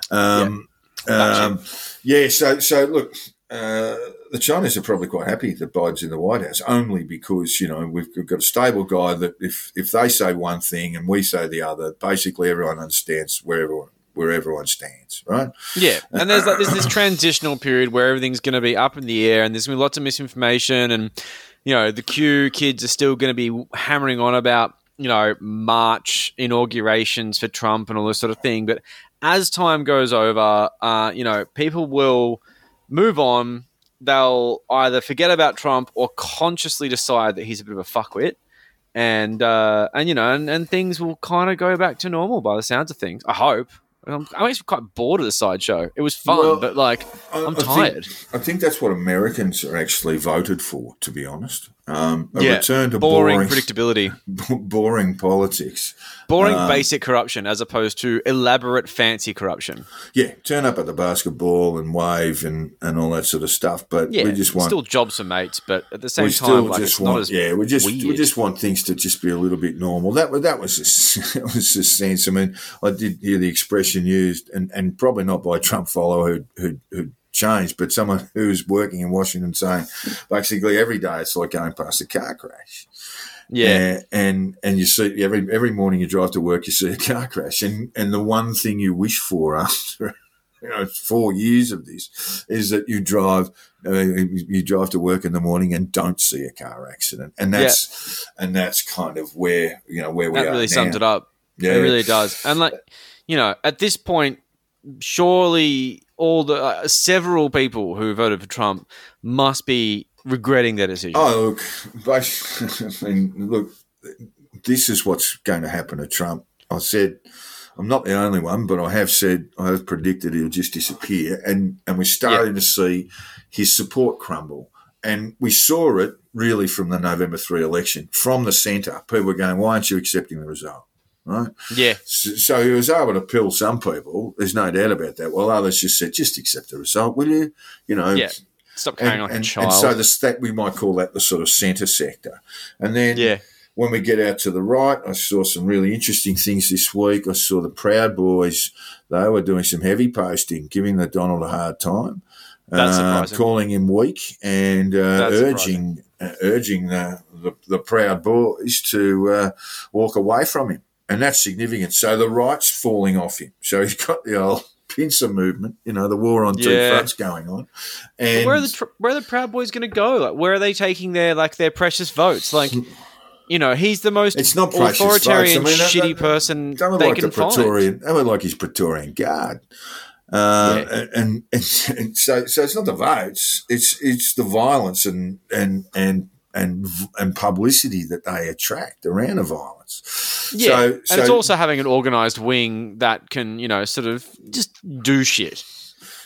S1: Um,
S2: Gotcha.
S1: um, yeah. So so look, uh, the Chinese are probably quite happy that Biden's in the White House, only because you know we've, got a stable guy that if if they say one thing and we say the other, basically everyone understands where everyone where everyone stands, right?
S2: Yeah, and there's like there's this transitional period where everything's going to be up in the air, and there's going to be lots of misinformation, and you know the Q kids are still going to be hammering on about you know March inaugurations for Trump and all this sort of thing. But as time goes over, uh, you know people will move on. They'll either forget about Trump or consciously decide that he's a bit of a fuckwit. And uh, and you know and, and things will kind of go back to normal by the sounds of things. I hope. I'm, I'm actually quite bored of the sideshow. It was fun,
S1: Well,
S2: but like I'm
S1: I
S2: tired.
S1: Think, I think that's what Americans are actually voted for, to be honest. Um, a
S2: yeah,
S1: return to
S2: boring,
S1: boring,
S2: predictability,
S1: boring politics.
S2: boring
S1: Um,
S2: basic corruption as opposed to elaborate fancy corruption.
S1: Yeah, turn up at the basketball and wave and, and all that sort of stuff. But
S2: Yeah,
S1: we just want
S2: still jobs for mates, but at the same
S1: we
S2: time, like
S1: just
S2: it's not as
S1: yeah we just we just want things to just be a little bit normal. That was that was the, that was the sense. I mean, I did hear the expression used, and, and probably not by Trump follower who who who changed, but someone who's working in Washington saying basically every day it's like going past a car crash.
S2: yeah,
S1: and, and and you see every every morning you drive to work, you see a car crash, and and the one thing you wish for after you know four years of this is that you drive uh, you drive to work in the morning and don't see a car accident, and that's and that's kind of where you know where we
S2: that
S1: are
S2: really
S1: now.
S2: sums it up.
S1: Yeah,
S2: It really does. And like, you know, at this point, surely all the uh, several people who voted for Trump must be regretting their decision.
S1: Oh, look, I mean, look, this is what's going to happen to Trump. I said, I'm not the only one, but I have said, I have predicted he'll just disappear. And, and we're starting to see his support crumble. And we saw it really from the November 3 election, from the centre. People were going, why aren't you accepting the result? Right?
S2: Yeah,
S1: So, so he was able to pill some people. There's no doubt about that. Well, others just said, just accept the result, will you? You know,
S2: yeah. Stop carrying
S1: and,
S2: like
S1: and,
S2: child.
S1: and so the that we might call that the sort of centre sector. And then
S2: yeah,
S1: when we get out to the right, I saw some really interesting things this week. I saw the Proud Boys; they were doing some heavy posting, giving the Donald a hard time, uh, calling him weak, and uh, urging uh, urging the, the the Proud Boys to uh, walk away from him, and that's significant. So the right's falling off him. So he's got the old pincer movement, you know, the war on two
S2: Yeah.
S1: fronts going on, and
S2: where are the tr- where are the Proud Boys going to go? Like, where are they taking their like their precious votes? Like, you know, he's the most
S1: It's not
S2: authoritarian.
S1: I mean,
S2: shitty
S1: they-
S2: person
S1: They like
S2: can
S1: the
S2: find.
S1: Praetorian. They were like his Praetorian guard. Uh,
S2: Yeah.
S1: and, and, and so, so it's not the votes; it's it's the violence and and and and and publicity that they attract around the violence.
S2: Yeah,
S1: so,
S2: and
S1: so
S2: it's also having an organized wing that can, you know, sort of just do shit.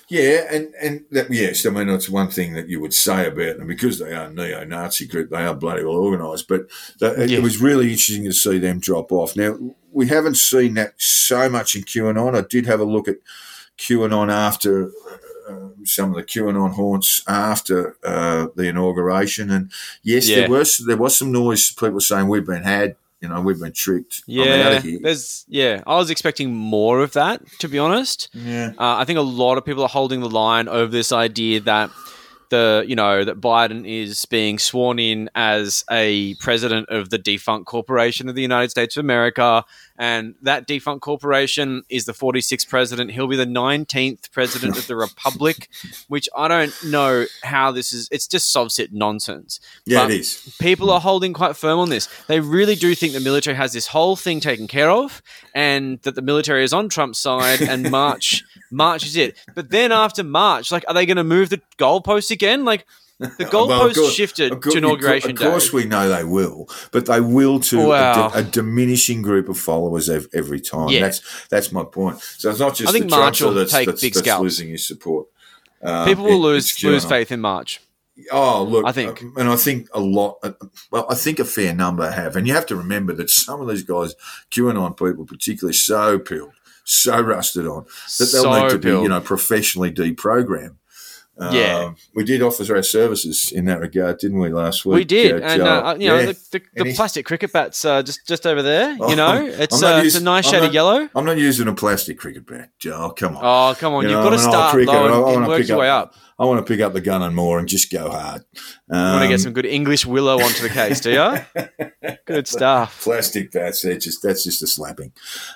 S1: Yeah, and and that, yes, I mean it's one thing that you would say about them because they are a neo-Nazi group. They are bloody well organised, but
S2: Yeah.
S1: it was really interesting to see them drop off. Now we haven't seen that so much in QAnon. I did have a look at QAnon after uh, some of the QAnon haunts after uh, the inauguration, and yes,
S2: Yeah.
S1: there was there was some noise. People saying we've been had, you know, we've been tricked.
S2: Yeah,
S1: of here.
S2: there's yeah. I was expecting more of that, to be honest.
S1: Yeah.
S2: Uh, I think a lot of people are holding the line over this idea that the you know that Biden is being sworn in as a president of the defunct corporation of the United States of America, and that defunct corporation is the 46th president. He'll be the 19th president of the republic, which I don't know how this is. It's just sovcit nonsense.
S1: Yeah,
S2: But
S1: it is.
S2: people are holding quite firm on this. They really do think the military has this whole thing taken care of, and that the military is on Trump's side, and March, March is it. But then after March, like, are they going to move the goalposts again? Like, the goalposts
S1: Well, course-
S2: shifted
S1: course-
S2: to inauguration day.
S1: Of course,
S2: day.
S1: we know they will, but they will to a di- a, diminishing group of followers ev- every time.
S2: Yeah.
S1: That's that's my point. So it's not just
S2: I think
S1: the
S2: March will
S1: that's,
S2: take
S1: that's,
S2: big
S1: that's
S2: scalps.
S1: losing his support. Um,
S2: People will
S1: it-
S2: lose lose faith in March.
S1: Oh, look,
S2: I think.
S1: uh, and I think a lot. Uh, well, I think a fair number have, and you have to remember that some of these guys, QAnon people, particularly, so pilled, so rusted on that they'll
S2: So
S1: need to be, you know, professionally deprogrammed.
S2: Yeah.
S1: Um, we did offer our services in that regard, didn't we, last week?
S2: We did,
S1: uh,
S2: and uh, you know
S1: Yeah.
S2: the, the, the plastic cricket bats uh, just just over there.
S1: Oh,
S2: You know, it's
S1: not
S2: uh, it's a nice
S1: I'm
S2: shade of yellow.
S1: I'm not using a plastic cricket bat, Joel. Come on.
S2: Oh come on,
S1: You
S2: you've
S1: know,
S2: got to
S1: I'm an old
S2: start
S1: cricketer.
S2: low
S1: I
S2: and,
S1: wanna
S2: and work
S1: pick
S2: your way up.
S1: I want to pick up the gun and more and just go hard. Um,
S2: You want to get some good English willow onto the case, do you? good stuff.
S1: plastic bats. They're just that's just a slapping.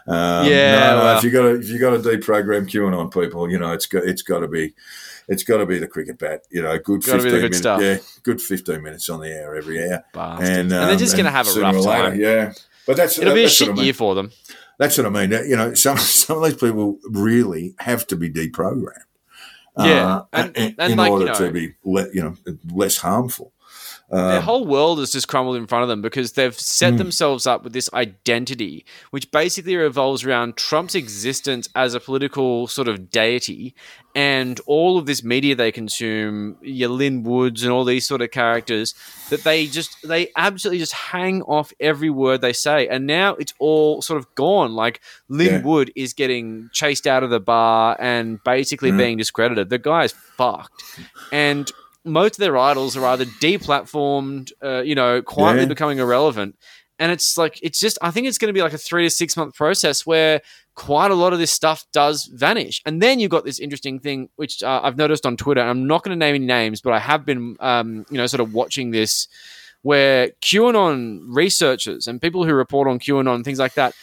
S1: Um,
S2: Yeah,
S1: no, no,
S2: well-
S1: if you got to if you got to deprogram QAnon people, you know it's got it's got to be it's got to be the cricket bat. You know, good
S2: Gotta
S1: fifteen minutes. Yeah, good fifteen minutes on the air every hour. And,
S2: And, they're
S1: um,
S2: just going to have a rough time.
S1: Yeah, but that's
S2: It'll be a shit
S1: I mean.
S2: year for them.
S1: That's what I mean. You know, some some of these people really have to be deprogrammed.
S2: Yeah,
S1: uh,
S2: and-
S1: in,
S2: and
S1: in
S2: like, you
S1: order
S2: know-
S1: to be le- you know less harmful.
S2: Their
S1: Um,
S2: whole world has just crumbled in front of them because they've set
S1: Mm.
S2: themselves up with this identity, which basically revolves around Trump's existence as a political sort of deity, and all of this media they consume, your Lin Woods and all these sort of characters, that they just they absolutely just hang off every word they say, and now it's all sort of gone. Like Lin
S1: Yeah.
S2: Wood is getting chased out of the bar and basically
S1: Mm.
S2: being discredited. The guy's fucked, and most of their idols are either deplatformed, uh, you know, quietly
S1: Yeah.
S2: becoming irrelevant. And it's like, it's just, I think it's going to be like a three to six month process where quite a lot of this stuff does vanish. And then you've got this interesting thing, which uh, I've noticed on Twitter. And I'm not going to name any names, but I have been, um, you know, sort of watching this where QAnon researchers and people who report on QAnon things like that,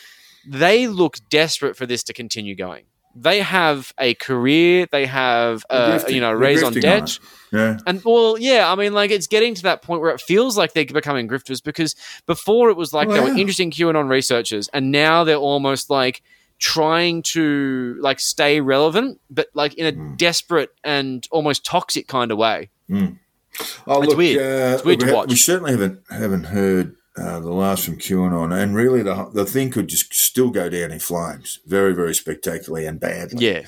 S2: they look desperate for this to continue going. They have a career, they have, uh, you know, raison
S1: on
S2: d'etre.
S1: yeah,
S2: And well, yeah, I mean, like it's getting to that point where it feels like they're becoming grifters because before it was like they
S1: Well,
S2: were interesting QAnon researchers, and now they're almost like trying to like stay relevant, but like in a
S1: Hmm.
S2: desperate and almost toxic kind of way.
S1: Oh,
S2: It's
S1: look,
S2: weird.
S1: Uh,
S2: It's weird
S1: we,
S2: to
S1: ha-
S2: watch.
S1: we certainly haven't haven't heard uh, the last from QAnon, and really the the thing could just still go down in flames, very very spectacularly and badly.
S2: Yeah,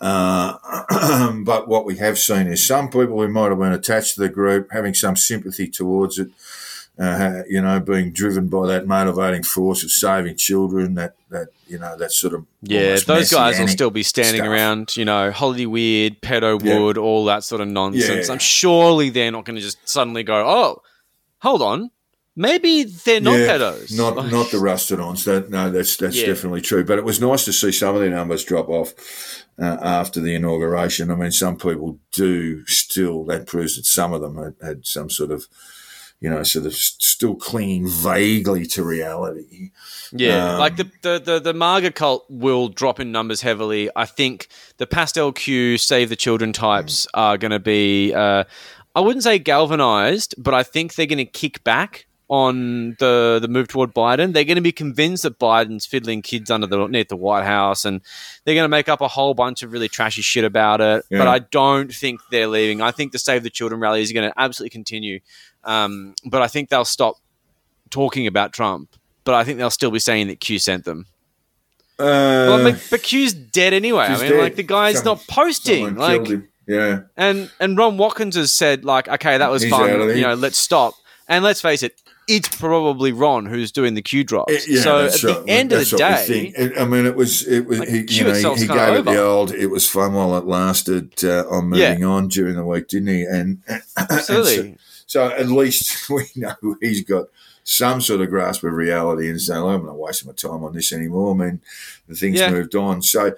S1: Uh, but what we have seen is some people who might have been attached to the group having some sympathy towards it. Uh, you know, being driven by that motivating force of saving children, that that you know, that sort of
S2: yeah. Those guys will still be standing
S1: stuff.
S2: around, you know, Holly Weird, Pedo
S1: Yeah.
S2: Wood, all that sort of nonsense.
S1: Yeah.
S2: I'm surely they're not going to just suddenly go, oh, hold on, maybe they're not
S1: Yeah,
S2: pedos.
S1: Not
S2: Like-
S1: not the Rustodons. That no, that's that's
S2: Yeah.
S1: definitely true. But it was nice to see some of their numbers drop off uh, after the inauguration. I mean, some people do still. That proves that some of them had, had some sort of, you know, sort of still clinging vaguely to reality.
S2: Yeah,
S1: Um,
S2: like the, the the the MAGA cult will drop in numbers heavily. I think the pastel Q save the children types
S1: Hmm.
S2: are going to be. Uh, I wouldn't say galvanized, but I think they're going to kick back on the the move toward Biden. They're going to be convinced that Biden's fiddling kids under the near the White House, and they're going to make up a whole bunch of really trashy shit about it.
S1: Yeah.
S2: But I don't think they're leaving. I think the Save the Children rally is going to absolutely continue. Um, but I think they'll stop talking about Trump. But I think they'll still be saying that Q sent them.
S1: Uh,
S2: Well, but, but Q's dead anyway. I mean,
S1: dead.
S2: like the guy's
S1: Someone-
S2: not posting. Like,
S1: yeah,
S2: and and Ron Watkins has said like, okay, that was
S1: He's
S2: fun.
S1: out of there.
S2: You know, let's stop. And let's face it, it's probably Ron who's doing the Q drops.
S1: It- yeah,
S2: so at
S1: that's
S2: the
S1: right.
S2: end of the day.
S1: It- I mean, it was it was
S2: Like,
S1: he, you know he, he gave it the old. It was fun while it lasted. Uh, on
S2: Yeah.
S1: moving on during the week, didn't he? And, and so,
S2: absolutely.
S1: so at least we know he's got some sort of grasp of reality and saying, I'm not wasting my time on this anymore. I mean, the thing's
S2: Yeah.
S1: moved on. So,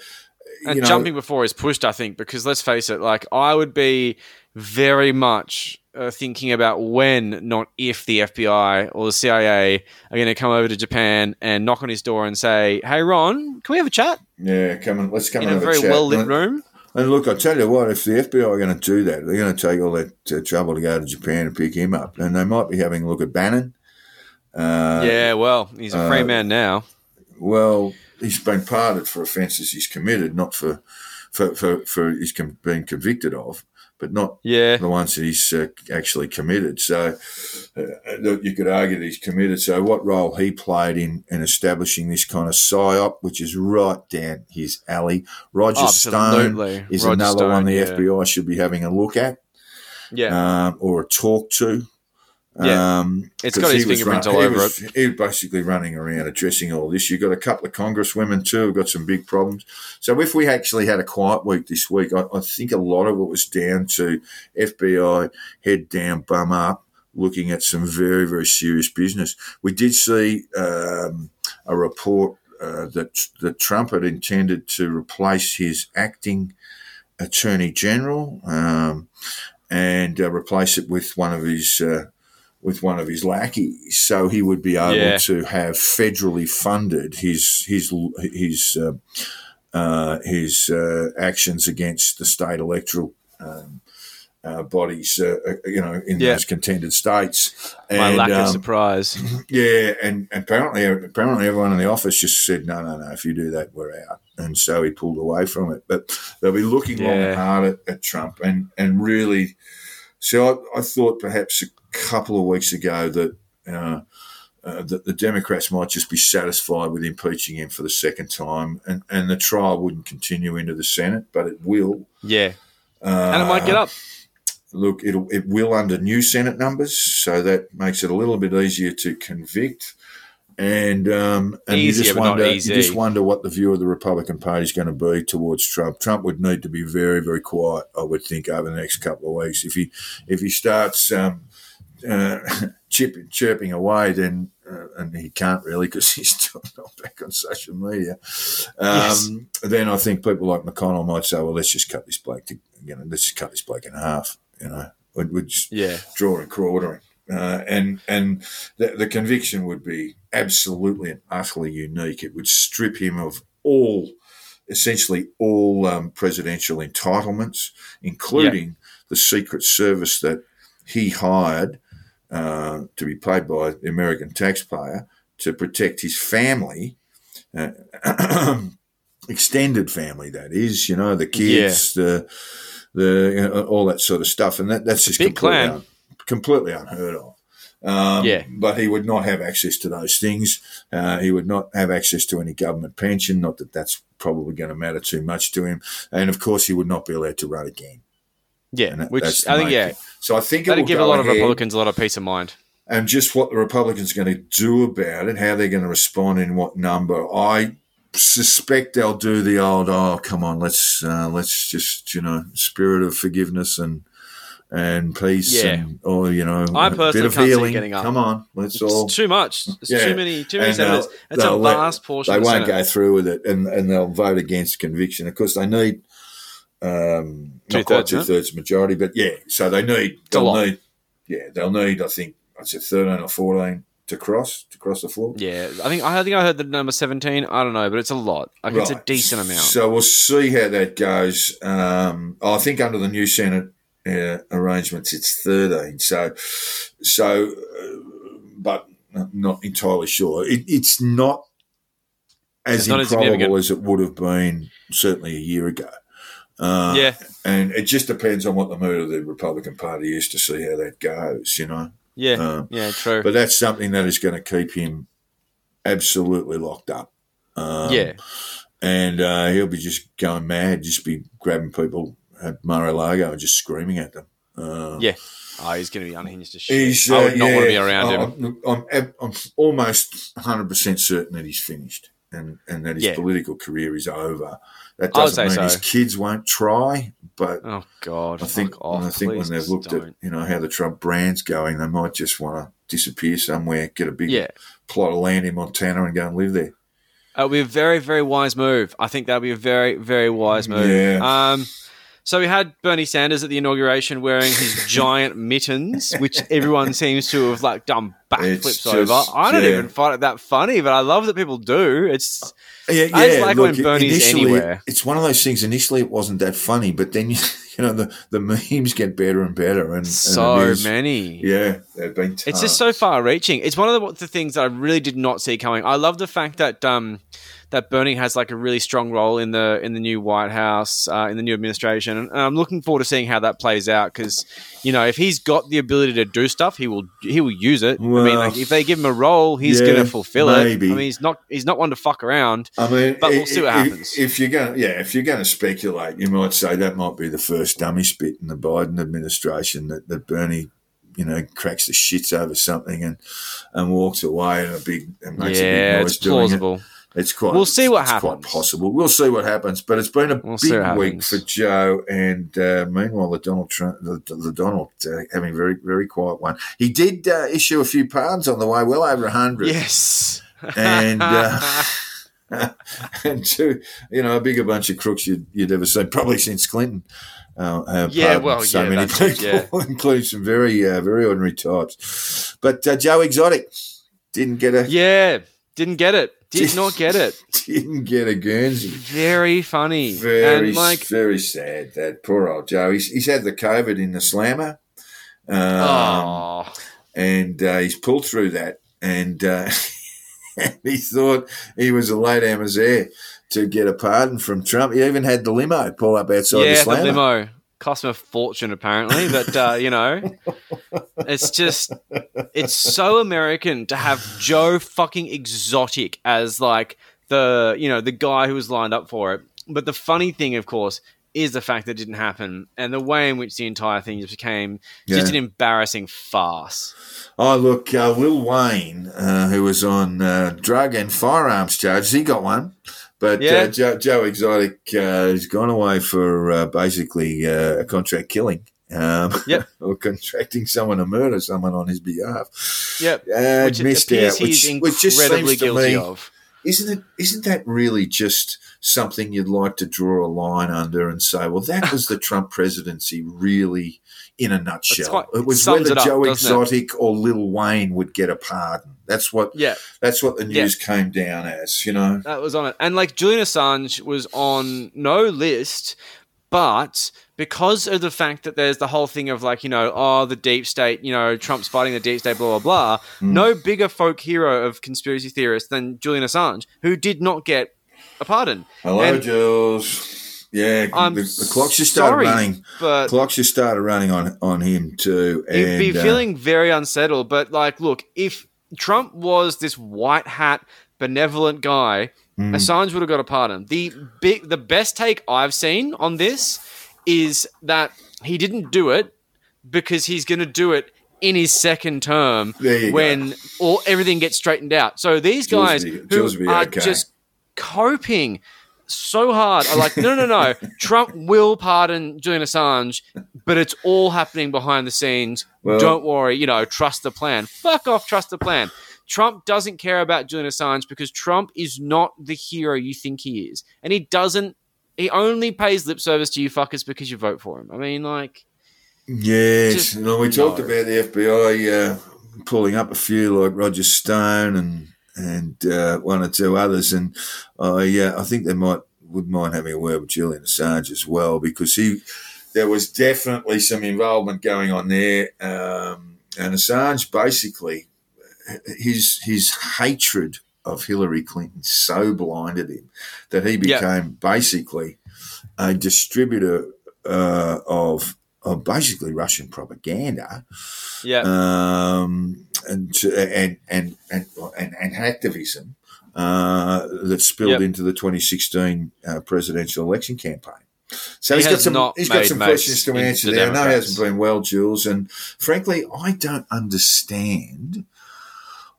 S2: and
S1: you know,
S2: jumping before he's pushed, I think, because let's face it, like I would be very much uh, thinking about when, not if, the FBI or the CIA are going to come over to Japan and knock on his door and say, "Hey, Ron, can we have a chat
S1: yeah, come on, let's come
S2: in
S1: and
S2: a very
S1: chat.
S2: well lit room?"
S1: And look, I tell you what, if the FBI are going to do that, they're going to take all that uh, trouble to go to Japan and pick him up, and they might be having a look at Bannon. Uh,
S2: yeah, well, he's a free
S1: uh,
S2: man now.
S1: Well, he's been pardoned for offences he's committed, not for for for, for he's com- been convicted of, but not
S2: Yeah,
S1: the ones that he's uh, actually committed. So uh, you could argue that he's committed. So what role he played in, in establishing this kind of psyop, which is right down his alley. Roger Stone is
S2: Roger
S1: another
S2: Stone,
S1: one the
S2: yeah.
S1: FBI should be having a look at
S2: Yeah,
S1: um, or a talk to.
S2: Yeah. Um, it's got his fingerprints all over
S1: was,
S2: it.
S1: He was basically running around addressing all this. You've got a couple of congresswomen too who've got some big problems. So if we actually had a quiet week this week, I, I think a lot of it was down to FBI head down, bum up, looking at some very, very serious business. We did see um, a report uh, that that Trump had intended to replace his acting attorney general um, and uh, replace it with one of his uh, with one of his lackeys, so he would be able yeah. to have federally funded his his his uh, uh, his uh, actions against the state electoral um, uh, bodies, uh, uh, you know, in yeah. those contended states.
S2: And, My lack um, of surprise.
S1: Yeah, and apparently, apparently, everyone in the office just said, "No, no, no. If you do that, we're out." And so he pulled away from it. But they'll be looking yeah. long and hard at, at, Trump, and and really. So I, I, thought perhaps couple of weeks ago that. Uh, uh, that the Democrats might just be satisfied with impeaching him for the second time, and, and the trial wouldn't continue into the Senate, but it will.
S2: Yeah, uh, and it might get up
S1: look, it'll, it will under new Senate numbers, so that makes it a little bit easier to convict. And um, and
S2: Easier,
S1: you just wonder, you just wonder what the view of the Republican Party is going to be towards Trump. Trump would need to be very, very quiet, I would think, over the next couple of weeks. If he if he starts um, uh, chip, chirping away, then uh, and he can't really because he's still not back on social media. Um, yes. Then I think people like McConnell might say, "Well, let's just cut this bloke to you know, let's just cut this bloke in half." You know, would, would
S2: yeah.
S1: draw and quartering. Uh, and and the, the, conviction would be absolutely and utterly unique. It would strip him of all, essentially all um, presidential entitlements, including yeah. the Secret Service that he hired uh, to be paid by the American taxpayer to protect his family, uh, extended family, that is, you know, the kids, yeah. the the you know, all that sort of stuff, and that, that's just
S2: Big
S1: completely,
S2: un,
S1: completely unheard of. Um,
S2: yeah,
S1: but he would not have access to those things. Uh, he would not have access to any government pension. Not that that's probably going to matter too much to him. And of course, he would not be allowed to run again.
S2: Yeah, that, which I think yeah. Thing.
S1: So I think
S2: that'd give a lot
S1: ahead.
S2: of Republicans a lot of peace of mind.
S1: And just what the Republicans are going to do about it, how they're going to respond in what number, I suspect they'll do the old oh come on let's uh, let's just you know spirit of forgiveness and and peace yeah. and or you know
S2: I personally bit of healing. Getting up.
S1: Come on, let's
S2: it's
S1: all
S2: too much. It's yeah. too many too many senators. It's a vast portion.
S1: They won't
S2: Senate.
S1: go through with it, and and they'll vote against conviction. Of course, they need um, not quite two thirds majority, but yeah. So they need they'll need yeah they'll need I think I said thirteen or fourteen to cross to cross the floor.
S2: Yeah, I think I think I heard the number seventeen. I don't know, but it's a lot. Like right. it's a decent amount.
S1: So we'll see how that goes. Um, I think under the new Senate uh, arrangements, it's thirteen. So, so, uh, but not entirely sure. It, it's not as it's improbable as it would have been certainly a year ago. Uh,
S2: yeah,
S1: and it just depends on what the mood of the Republican Party is to see how that goes. You know.
S2: Yeah, um, yeah, true.
S1: But that's something that is going to keep him absolutely locked up. Um,
S2: yeah,
S1: and uh, he'll be just going mad, just be grabbing people at Mar-a-Lago and just screaming at them. Uh,
S2: yeah. Oh, he's going to be unhinged as shit. He's, uh, I would not yeah, want to be around him.
S1: I'm, I'm, I'm almost 100% certain that he's finished and, and that his yeah. political career is over. That doesn't mean so. his kids won't try, but
S2: oh god,
S1: I think
S2: off,
S1: I think when they've looked don't. at you know how the Trump brand's going, they might just want to disappear somewhere, get a big
S2: yeah.
S1: plot of land in Montana, and go and live there.
S2: It'll be a very very wise move. I think that'll be a very very wise move.
S1: Yeah.
S2: Um, so we had Bernie Sanders at the inauguration wearing his giant mittens, which everyone seems to have like done backflips over. I don't yeah. even find it that funny, but I love that people do. It's
S1: yeah, yeah. I
S2: like Look, when Bernie's anywhere.
S1: It's one of those things. Initially, it wasn't that funny, but then you, you know the, the memes get better and better, and
S2: so
S1: and
S2: many.
S1: Yeah, they've been. Tons.
S2: It's just so far-reaching. It's one of the, the, things that I really did not see coming. I love the fact that um, that Bernie has like a really strong role in the in the new White House, uh, in the new administration, and I'm looking forward to seeing how that plays out. Because you know, if he's got the ability to do stuff, he will he will use it. Well, I mean, like if they give him a role, he's yeah, going to fulfill maybe. it. I mean, he's not he's not one to fuck around.
S1: I mean,
S2: but we'll see what happens.
S1: If you're going, yeah, if you're going to speculate, you might say that might be the first dummy spit in the Biden administration that that Bernie you know, cracks the shits over something and and walks away and a big and makes a
S2: yeah,
S1: big noise
S2: it's
S1: doing it. It's quite.
S2: We'll see what happens.
S1: Quite possible. We'll see what happens. But it's been a
S2: We'll
S1: big week for Joe, and uh, meanwhile, the Donald Trump, the, the Donald uh, having a very very quiet one. He did uh, issue a few pardons on the way, well over a hundred,
S2: Yes.
S1: and. Uh, and two, you know, a bigger bunch of crooks you'd, you'd ever seen, probably since Clinton. Uh, have
S2: Yeah, well,
S1: so
S2: yeah,
S1: many
S2: it,
S1: people, including some very, uh, very ordinary types. But uh, Joe Exotic didn't get a,
S2: yeah. Didn't get it. Did not get it.
S1: didn't get a Guernsey.
S2: Very funny.
S1: Very,
S2: and like,
S1: very sad. That poor old Joe. He's, he's had the COVID in the slammer, um,
S2: oh,
S1: and uh, he's pulled through that. And uh, he thought he was a late Amaziah to get a pardon from Trump. He even had the limo pull up outside the
S2: yeah, the
S1: slammer.
S2: limo cost him a fortune apparently, but uh, you know, it's just it's so American to have Joe fucking exotic as like the you know the guy who was lined up for it. But the funny thing, of course, is the fact that it didn't happen and the way in which the entire thing just became just an embarrassing farce.
S1: Oh, look, uh, Lil Wayne, uh, who was on uh, drug and firearms charges, he got one. But
S2: Yeah.
S1: uh, Joe, Joe Exotic uh, has gone away for uh, basically uh, a contract killing. Um,
S2: Yep.
S1: or contracting someone to murder someone on his behalf.
S2: Yep.
S1: Uh,
S2: Which
S1: missed out, which,
S2: he's
S1: which just
S2: incredibly
S1: seems to
S2: guilty
S1: me,
S2: of.
S1: isn't it? Isn't that really just something you'd like to draw a line under and say, well, that was the Trump presidency, really, in a nutshell.
S2: quite-
S1: it was whether
S2: it up,
S1: Joe
S2: doesn't it?
S1: Exotic or Lil Wayne would get a pardon. That's what
S2: Yeah.
S1: that's what the news came down as. You know,
S2: That was on it. And like Julian Assange was on no list, but because of the fact that there's the whole thing of like, you know, oh, the deep state, you know, Trump's fighting the deep state, blah, blah, blah,
S1: Hmm.
S2: no bigger folk hero of conspiracy theorists than Julian Assange, who did not get a pardon.
S1: hello,
S2: And-
S1: Jules. Yeah,
S2: I'm
S1: the, the clocks just started running.
S2: But
S1: Clocks just started running on on him too.
S2: he'd be
S1: uh,
S2: feeling very unsettled. But like, look, if Trump was this white hat, benevolent guy,
S1: Hmm.
S2: Assange would have got a pardon. The big, the best take I've seen on this is that he didn't do it because he's going to do it in his second term
S1: you go.
S2: when all everything gets straightened out. So these guys
S1: be-
S2: who
S1: Jules
S2: are
S1: okay.
S2: just coping so hard are like, no, no, no. Trump will pardon Julian Assange, but it's all happening behind the scenes.
S1: Well-
S2: Don't worry, you know, trust the plan. Fuck off, trust the plan. Trump doesn't care about Julian Assange because Trump is not the hero you think he is. And he doesn't, he only pays lip service to you fuckers because you vote for him. I mean, like,
S1: Yes,
S2: Just
S1: no, we talked about the FBI uh, pulling up a few like Roger Stone and and uh, one or two others, and I uh, I think they might would mind having a word with Julian Assange as well because he there was definitely some involvement going on there, um, and Assange basically his his hatred of Hillary Clinton so blinded him that he
S2: Yeah.
S1: became basically a distributor uh, of of basically Russian propaganda.
S2: Yeah,
S1: um, and, and, and, and, and, and activism uh, that spilled
S2: Yep.
S1: into the 2016 uh, presidential election campaign. So
S2: He
S1: he's got some he's got some questions to answer
S2: the
S1: there. I know he hasn't been well, Jules, and frankly, I don't understand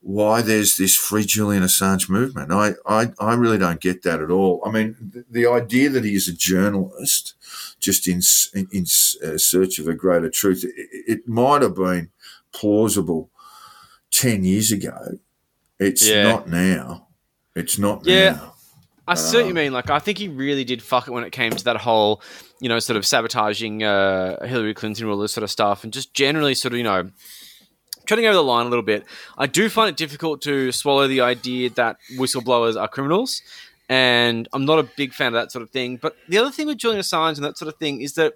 S1: why there's this free Julian Assange movement. I, I, I really don't get that at all. I mean, the, the idea that he is a journalist just in in, in uh, search of a greater truth, it, it might have been plausible ten years ago. It's
S2: Yeah.
S1: not now. It's not
S2: Yeah.
S1: now.
S2: I see what you
S1: Um,
S2: mean. Like, I think he really did fuck it when it came to that whole, you know, sort of sabotaging uh, Hillary Clinton, or all this sort of stuff, and just generally sort of, you know, treading over the line a little bit. I do find it difficult to swallow the idea that whistleblowers are criminals, and I'm not a big fan of that sort of thing. But the other thing with Julian Assange and that sort of thing is that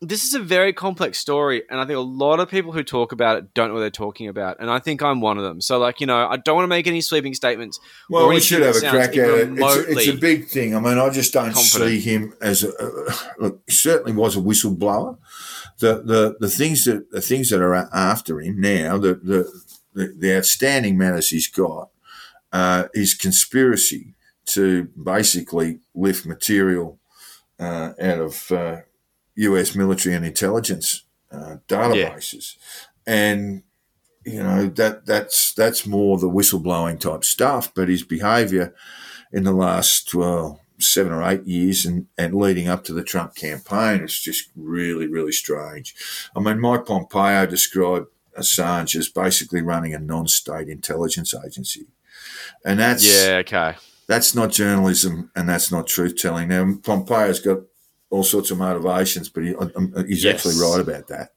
S2: this is a very complex story, and I think a lot of people who talk about it don't know what they're talking about, and I think I'm one of them. So, like, you know, I don't want to make any sweeping statements.
S1: Well, we should have a crack at it. It's, a- it's a big thing. I mean, I just don't
S2: confident.
S1: see him as a uh, look. Certainly was a whistleblower. The the the things that the things that are after him now, the the the, the outstanding matters he's got, uh, is conspiracy to basically lift material uh, out of uh, U.S. military and intelligence uh, databases. and you know that that's that's more the whistleblowing type stuff. But his behaviour in the last well seven or eight years and, and leading up to the Trump campaign is just really really strange. I mean, Mike Pompeo described Assange as basically running a non-state intelligence agency, and that's
S2: yeah okay.
S1: That's not journalism, and that's not truth telling. Now Pompeo's got all sorts of motivations, but he, um, he's yes. actually right about that.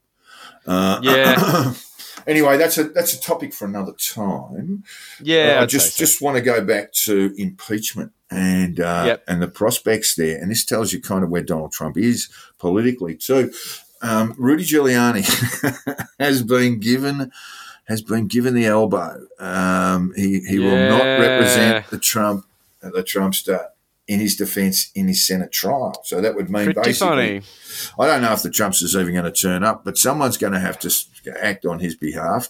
S2: Uh, yeah.
S1: anyway, that's a that's a topic for another time.
S2: Yeah,
S1: uh, I just so. just want to go back to impeachment and uh, yep. and the prospects there, and this tells you kind of where Donald Trump is politically too. Um, Rudy Giuliani has been given has been given the elbow. Um, he he yeah. will not represent the Trump the Trumpster in his defence in his Senate trial. So that would mean basically. I don't know if the Trumpsters even going to turn up, but someone's going to have to act on his behalf.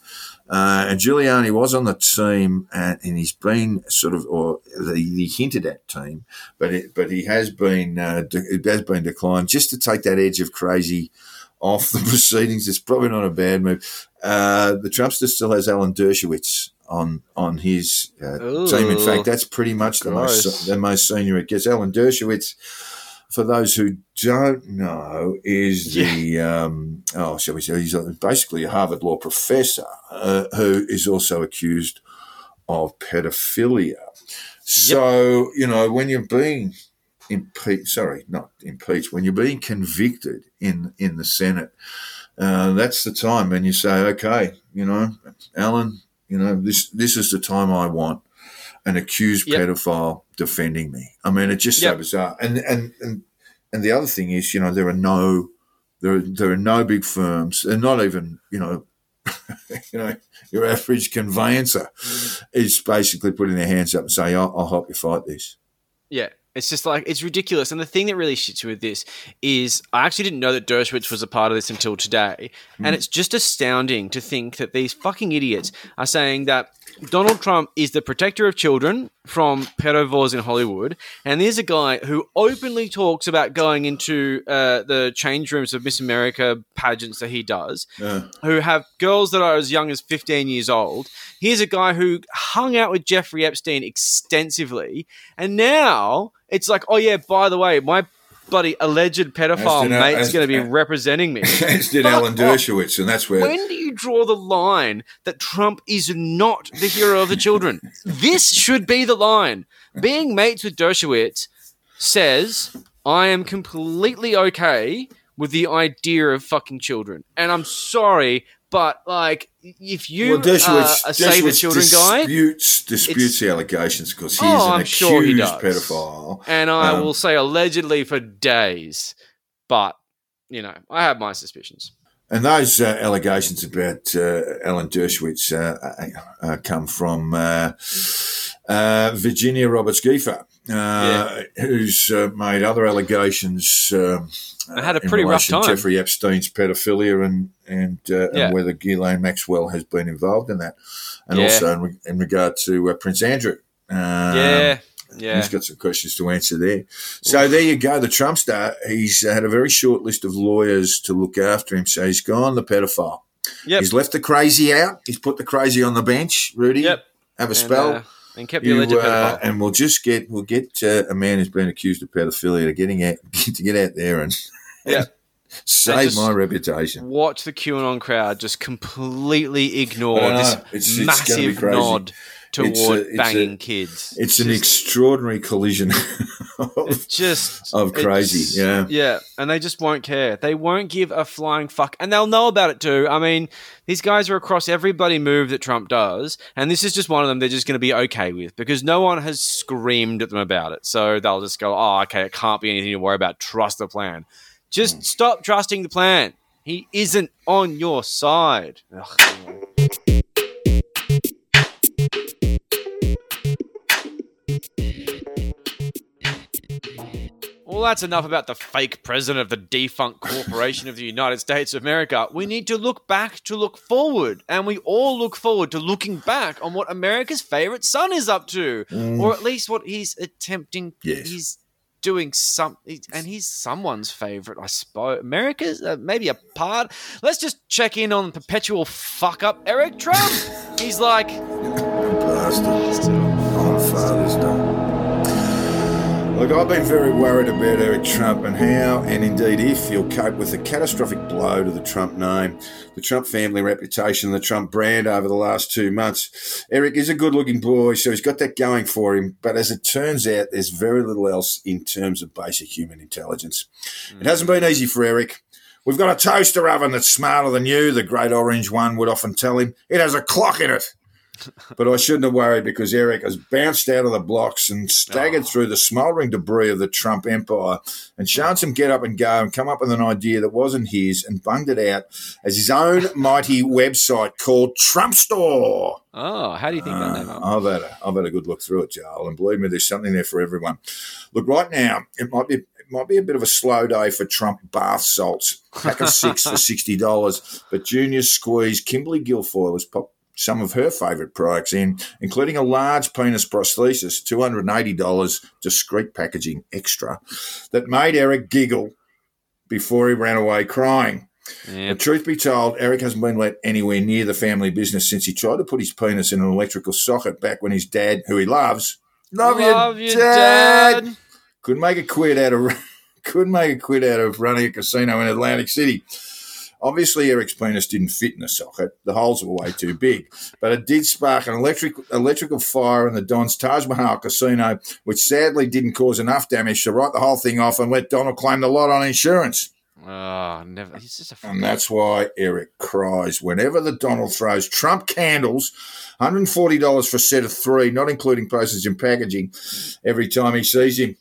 S1: Uh, and Giuliani was on the team, and, and he's been sort of, or he hinted at team, but it, but he has been uh, de- it has been declined just to take that edge of crazy off the proceedings. It's probably not a bad move. Uh, the Trumpster still has Alan Dershowitz on on his uh, team. In fact, that's pretty much the most the most senior it gets. Alan Dershowitz, for those who don't know, is yeah. the um, oh, shall we say, he's basically a Harvard law professor uh, who is also accused of pedophilia. So yep. you know when you're being impeached, sorry, not impeached, when you're being convicted in in the Senate. Uh, that's the time when you say, okay, you know, Alan, you know, this this is the time I want an accused yep. pedophile defending me. I mean, it's just yep. so bizarre. And and and and the other thing is, you know, there are no there are, there are no big firms, and not even you know. you know, your average conveyancer mm. is basically putting their hands up and saying, I'll, I'll help you fight this.
S2: Yeah, it's just like it's ridiculous. And the thing that really shits with this is I actually didn't know that Dershowitz was a part of this until today. Mm. And it's just astounding to think that these fucking idiots are saying that Donald Trump is the protector of children from pedophiles in Hollywood, and there's a guy who openly talks about going into uh, the change rooms of Miss America pageants that he does, yeah. who have girls that are as young as 15 years old. Here's a guy who hung out with Jeffrey Epstein extensively, and now it's like, oh yeah, by the way, my bloody alleged pedophile mate's going to be representing me.
S1: As did Alan Dershowitz, and that's where.
S2: When do you draw the line that Trump is not the hero of the children? this should be the line. Being mates with Dershowitz says I am completely okay with the idea of fucking children, and I'm sorry, but like, if you well, Dershowitz, uh, a Save the Children
S1: guy, disputes disputes the allegations because he's oh, an I'm accused sure he pedophile,
S2: and I um, will say allegedly for days. But you know, I have my suspicions.
S1: And those uh, allegations about uh, Alan Dershowitz uh, uh, uh come from uh, Virginia Roberts Giuffre, yeah. who's uh, made other allegations. Um,
S2: I had a pretty rough time.
S1: Jeffrey Epstein's pedophilia and and, uh, yeah. and whether Ghislaine Maxwell has been involved in that, and yeah. also in, re- in, regard to Prince Andrew.
S2: Um, yeah.
S1: Yeah. He's got some questions to answer there. So there you go. The Trumpster, he's had a very short list of lawyers to look after him. So he's gone the pedophile. Yep. He's left the crazy out. He's put the crazy on the bench. Rudy,
S2: yep.
S1: have a and, spell.
S2: And kept you, alleged uh,
S1: And we'll just get we'll get uh, a man who's been accused of pedophilia to getting out to get out there and
S2: yeah.
S1: Save my reputation.
S2: Watch the QAnon crowd just completely ignore this it's, it's massive nod toward it's a, it's banging
S1: a,
S2: kids.
S1: It's, an extraordinary collision of,
S2: just
S1: of crazy. Yeah.
S2: Yeah. And they just won't care. They won't give a flying fuck. And they'll know about it too. I mean, these guys are across every bloody move that Trump does. And this is just one of them they're just going to be okay with because no one has screamed at them about it. So they'll just go, oh, okay, it can't be anything to worry about. Trust the plan. Just mm. stop trusting the plan. He isn't on your side. Ugh. Well, that's enough about the fake president of the defunct corporation of the United States of America. We need to look back to look forward, and we all look forward to looking back on what America's favorite son is up to, mm. or at least what he's attempting.
S1: Yes.
S2: He's doing some, and he's someone's favorite, I suppose. America's uh, maybe a part. Let's just check in on perpetual fuck up Eric Trump. he's like,
S1: bastard on Father's Day. Look, I've been very worried about Eric Trump and how, and indeed if, he'll cope with the catastrophic blow to the Trump name, the Trump family reputation, the Trump brand over the last two months. Eric is a good looking boy, so he's got that going for him, but as it turns out, there's very little else in terms of basic human intelligence. Mm. It hasn't been easy for Eric. We've got a toaster oven that's smarter than you, the great orange one would often tell him. It has a clock in it but I shouldn't have worried because Eric has bounced out of the blocks and staggered oh. through the smouldering debris of the Trump empire and shown some get up and go and come up with an idea that wasn't his and bunged it out as his own mighty website called Trump Store.
S2: Oh, how do you think uh, that name?
S1: I've had, a, I've had a good look through it, Joel, and believe me, there's something there for everyone. Look, right now, it might be might be a bit of a slow day for Trump bath salts. Pack of six for sixty dollars. But Junior Squeeze Kimberly Guilfoyle has popped some of her favourite products in, including a large penis prosthesis, $280, discreet packaging extra, that made Eric giggle before he ran away crying. Yep. truth be told, Eric hasn't been let anywhere near the family business since he tried to put his penis in an electrical socket back when his dad, who he loves, love, love you, dad, dad, couldn't make a quid out of couldn't make a quid out of running a casino in Atlantic City. Obviously, Eric's penis didn't fit in the socket. The holes were way too big. But it did spark an electric, electrical fire in the Don's Taj Mahal casino, which sadly didn't cause enough damage to write the whole thing off and let Donald claim the lot on insurance.
S2: Oh, never. He's just a
S1: and that's why Eric cries whenever the Donald throws Trump candles, $140 for a set of three, not including postage and packaging, every time he sees him.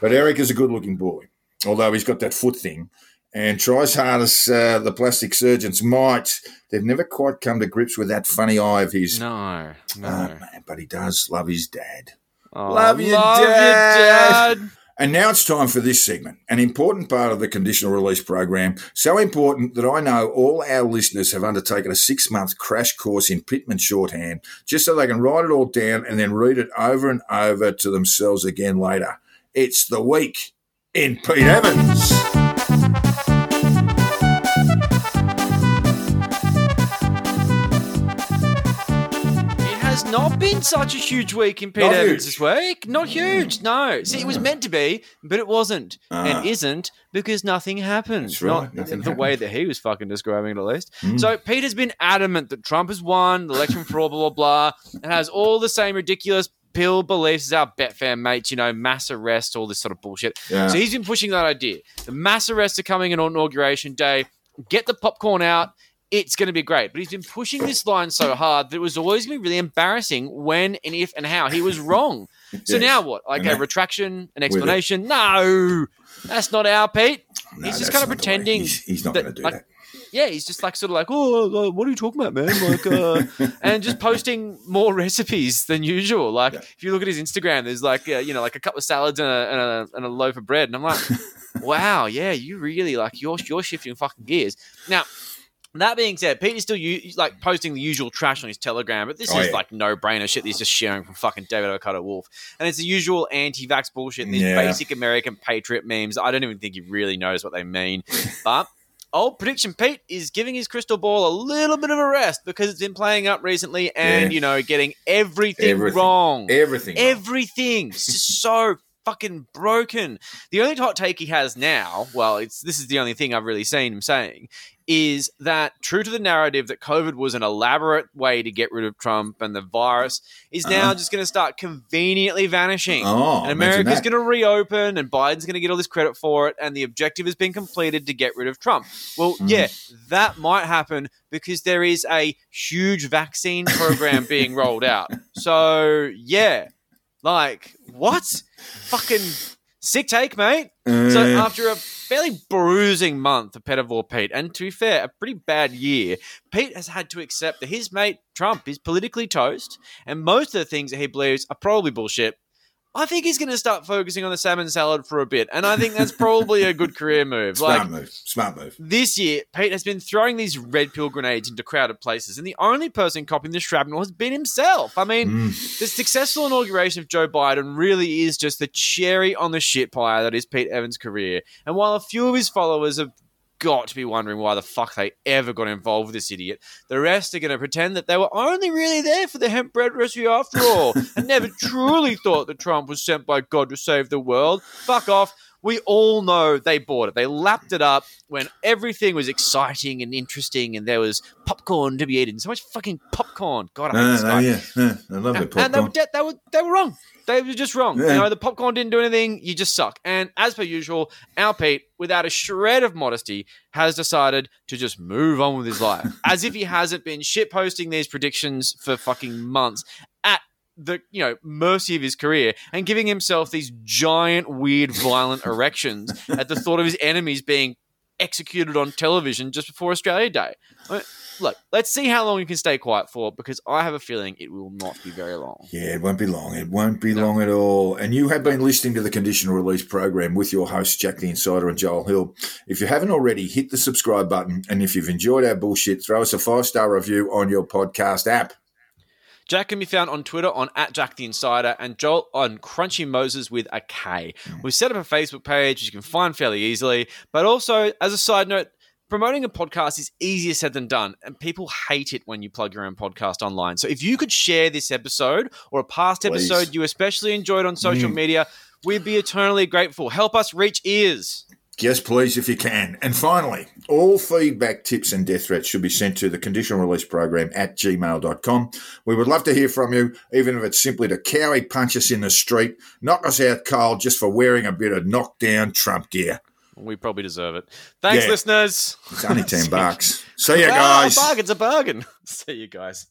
S1: But Eric is a good looking boy, although he's got that foot thing and try as hard as uh, the plastic surgeons might, they've never quite come to grips with that funny eye of his.
S2: No, no.
S1: Uh, man, but he does love his dad.
S2: Oh, love, you, love dad.
S1: dad. And now it's time for this segment, an important part of the conditional release program. So important that I know all our listeners have undertaken a six month crash course in Pitman shorthand just so they can write it all down and then read it over and over to themselves again later. It's the week in Pete Evans.
S2: Not been such a huge week in Pete not Evans huge. this week. Not huge, no. See, it was meant to be, but it wasn't, and isn't because nothing happened.
S1: Right.
S2: Not
S1: nothing
S2: the
S1: happened.
S2: way that he was fucking describing it, at least. Mm. So Pete has been adamant that Trump has won the election for all blah blah blah, and has all the same ridiculous pill beliefs as our bet fan mates, you know, mass arrest, all this sort of bullshit. Yeah. So he's been pushing that idea. The mass arrests are coming on inauguration day. Get the popcorn out it's going to be great. But he's been pushing this line so hard that it was always going to be really embarrassing when and if and how he was wrong. So yes. now what? Like a retraction, an explanation? No, that's not our Pete. No, he's just kind of pretending.
S1: He's, he's, not going to do
S2: like,
S1: that.
S2: Yeah, he's just like sort of like, oh, what are you talking about, man? Like, uh, and just posting more recipes than usual. Like, yeah. if you look at his Instagram, there's like, uh, you know, like a couple of salads and a, and a, and a loaf of bread, and I'm like, wow, yeah, you really like you're you're shifting fucking gears now. That being said, Peter's still u- like posting the usual trash on his Telegram, but this oh, is yeah. like no brainer shit. He's just sharing from fucking David Avocado Wolfe, and it's the usual anti-vax bullshit. These yeah. basic American patriot memes. I don't even think he really knows what they mean, but. Old prediction Pete is giving his crystal ball a little bit of a rest because it's been playing up recently and, yeah. you know, getting everything, everything. wrong.
S1: Everything.
S2: Everything. So fucking broken. The only hot take he has now, well, it's this is the only thing I've really seen him saying, is that true to the narrative that COVID was an elaborate way to get rid of Trump and the virus is now uh, just going to start conveniently vanishing.
S1: Oh,
S2: and America's going to reopen and Biden's going to get all this credit for it and the objective has been completed to get rid of Trump. Well, mm. yeah, that might happen because there is a huge vaccine program being rolled out. So, yeah. Like, what? Fucking Sick take, mate. So mm. after a fairly bruising month of Pedovore Pete, and to be fair, a pretty bad year, Pete has had to accept that his mate Trump is politically toast, and most of the things that he believes are probably bullshit. I think he's going to start focusing on the salmon salad for a bit, and I think that's probably a good career move.
S1: Smart
S2: like
S1: move. Smart move.
S2: this year, Pete has been throwing these red pill grenades into crowded places, and the only person copying the shrapnel has been himself. I mean,
S1: Mm.
S2: the successful inauguration of Joe Biden really is just the cherry on the shit pie that is Pete Evans' career. And while a few of his followers have got to be wondering why the fuck they ever got involved with this idiot, the rest are going to pretend that they were only really there for the hemp bread recipe after all, and never truly thought that Trump was sent by God to save the world. Fuck off. We all know they bought it. They lapped it up when everything was exciting and interesting, and there was popcorn to be eaten. So much fucking popcorn. God, I hate
S1: No,
S2: this
S1: no,
S2: guy.
S1: yeah, yeah, I love
S2: And,
S1: it.
S2: and they, were, de- they were they were wrong. They were just wrong.
S1: Yeah.
S2: You know, the popcorn didn't do anything. You just suck. And as per usual, our Pete, without a shred of modesty, has decided to just move on with his life, as if he hasn't been shit posting these predictions for fucking months at the you know mercy of his career and giving himself these giant, weird, violent erections at the thought of his enemies being executed on television just before Australia Day. I mean, Look, let's see how long you can stay quiet for because I have a feeling it will not be very long.
S1: Yeah, it won't be long. It won't be long at all. And you have been listening to the conditional release program with your hosts, Jack the Insider and Joel Hill. If you haven't already, hit the subscribe button. And if you've enjoyed our bullshit, throw us a five star review on your podcast app.
S2: Jack can be found on Twitter on at Jack the Insider and Joel on Crunchy Moses with a K. Mm. We've set up a Facebook page which you can find fairly easily. But also, as a side note, promoting a podcast is easier said than done, and people hate it when you plug your own podcast online. So if you could share this episode or a past
S1: Please.
S2: episode you especially enjoyed on social mm. media, we'd be eternally grateful. Help us reach ears.
S1: Yes, please, if you can. And finally, all feedback, tips, and death threats should be sent to the conditional release program at gmail.com. We would love to hear from you, even if it's simply to cowie punch us in the street, knock us out cold just for wearing a bit of knockdown Trump gear.
S2: We probably deserve it. Thanks,
S1: Yeah.
S2: listeners.
S1: It's only 10 bucks. See you
S2: Ah,
S1: guys.
S2: a bargain's a bargain. See you guys.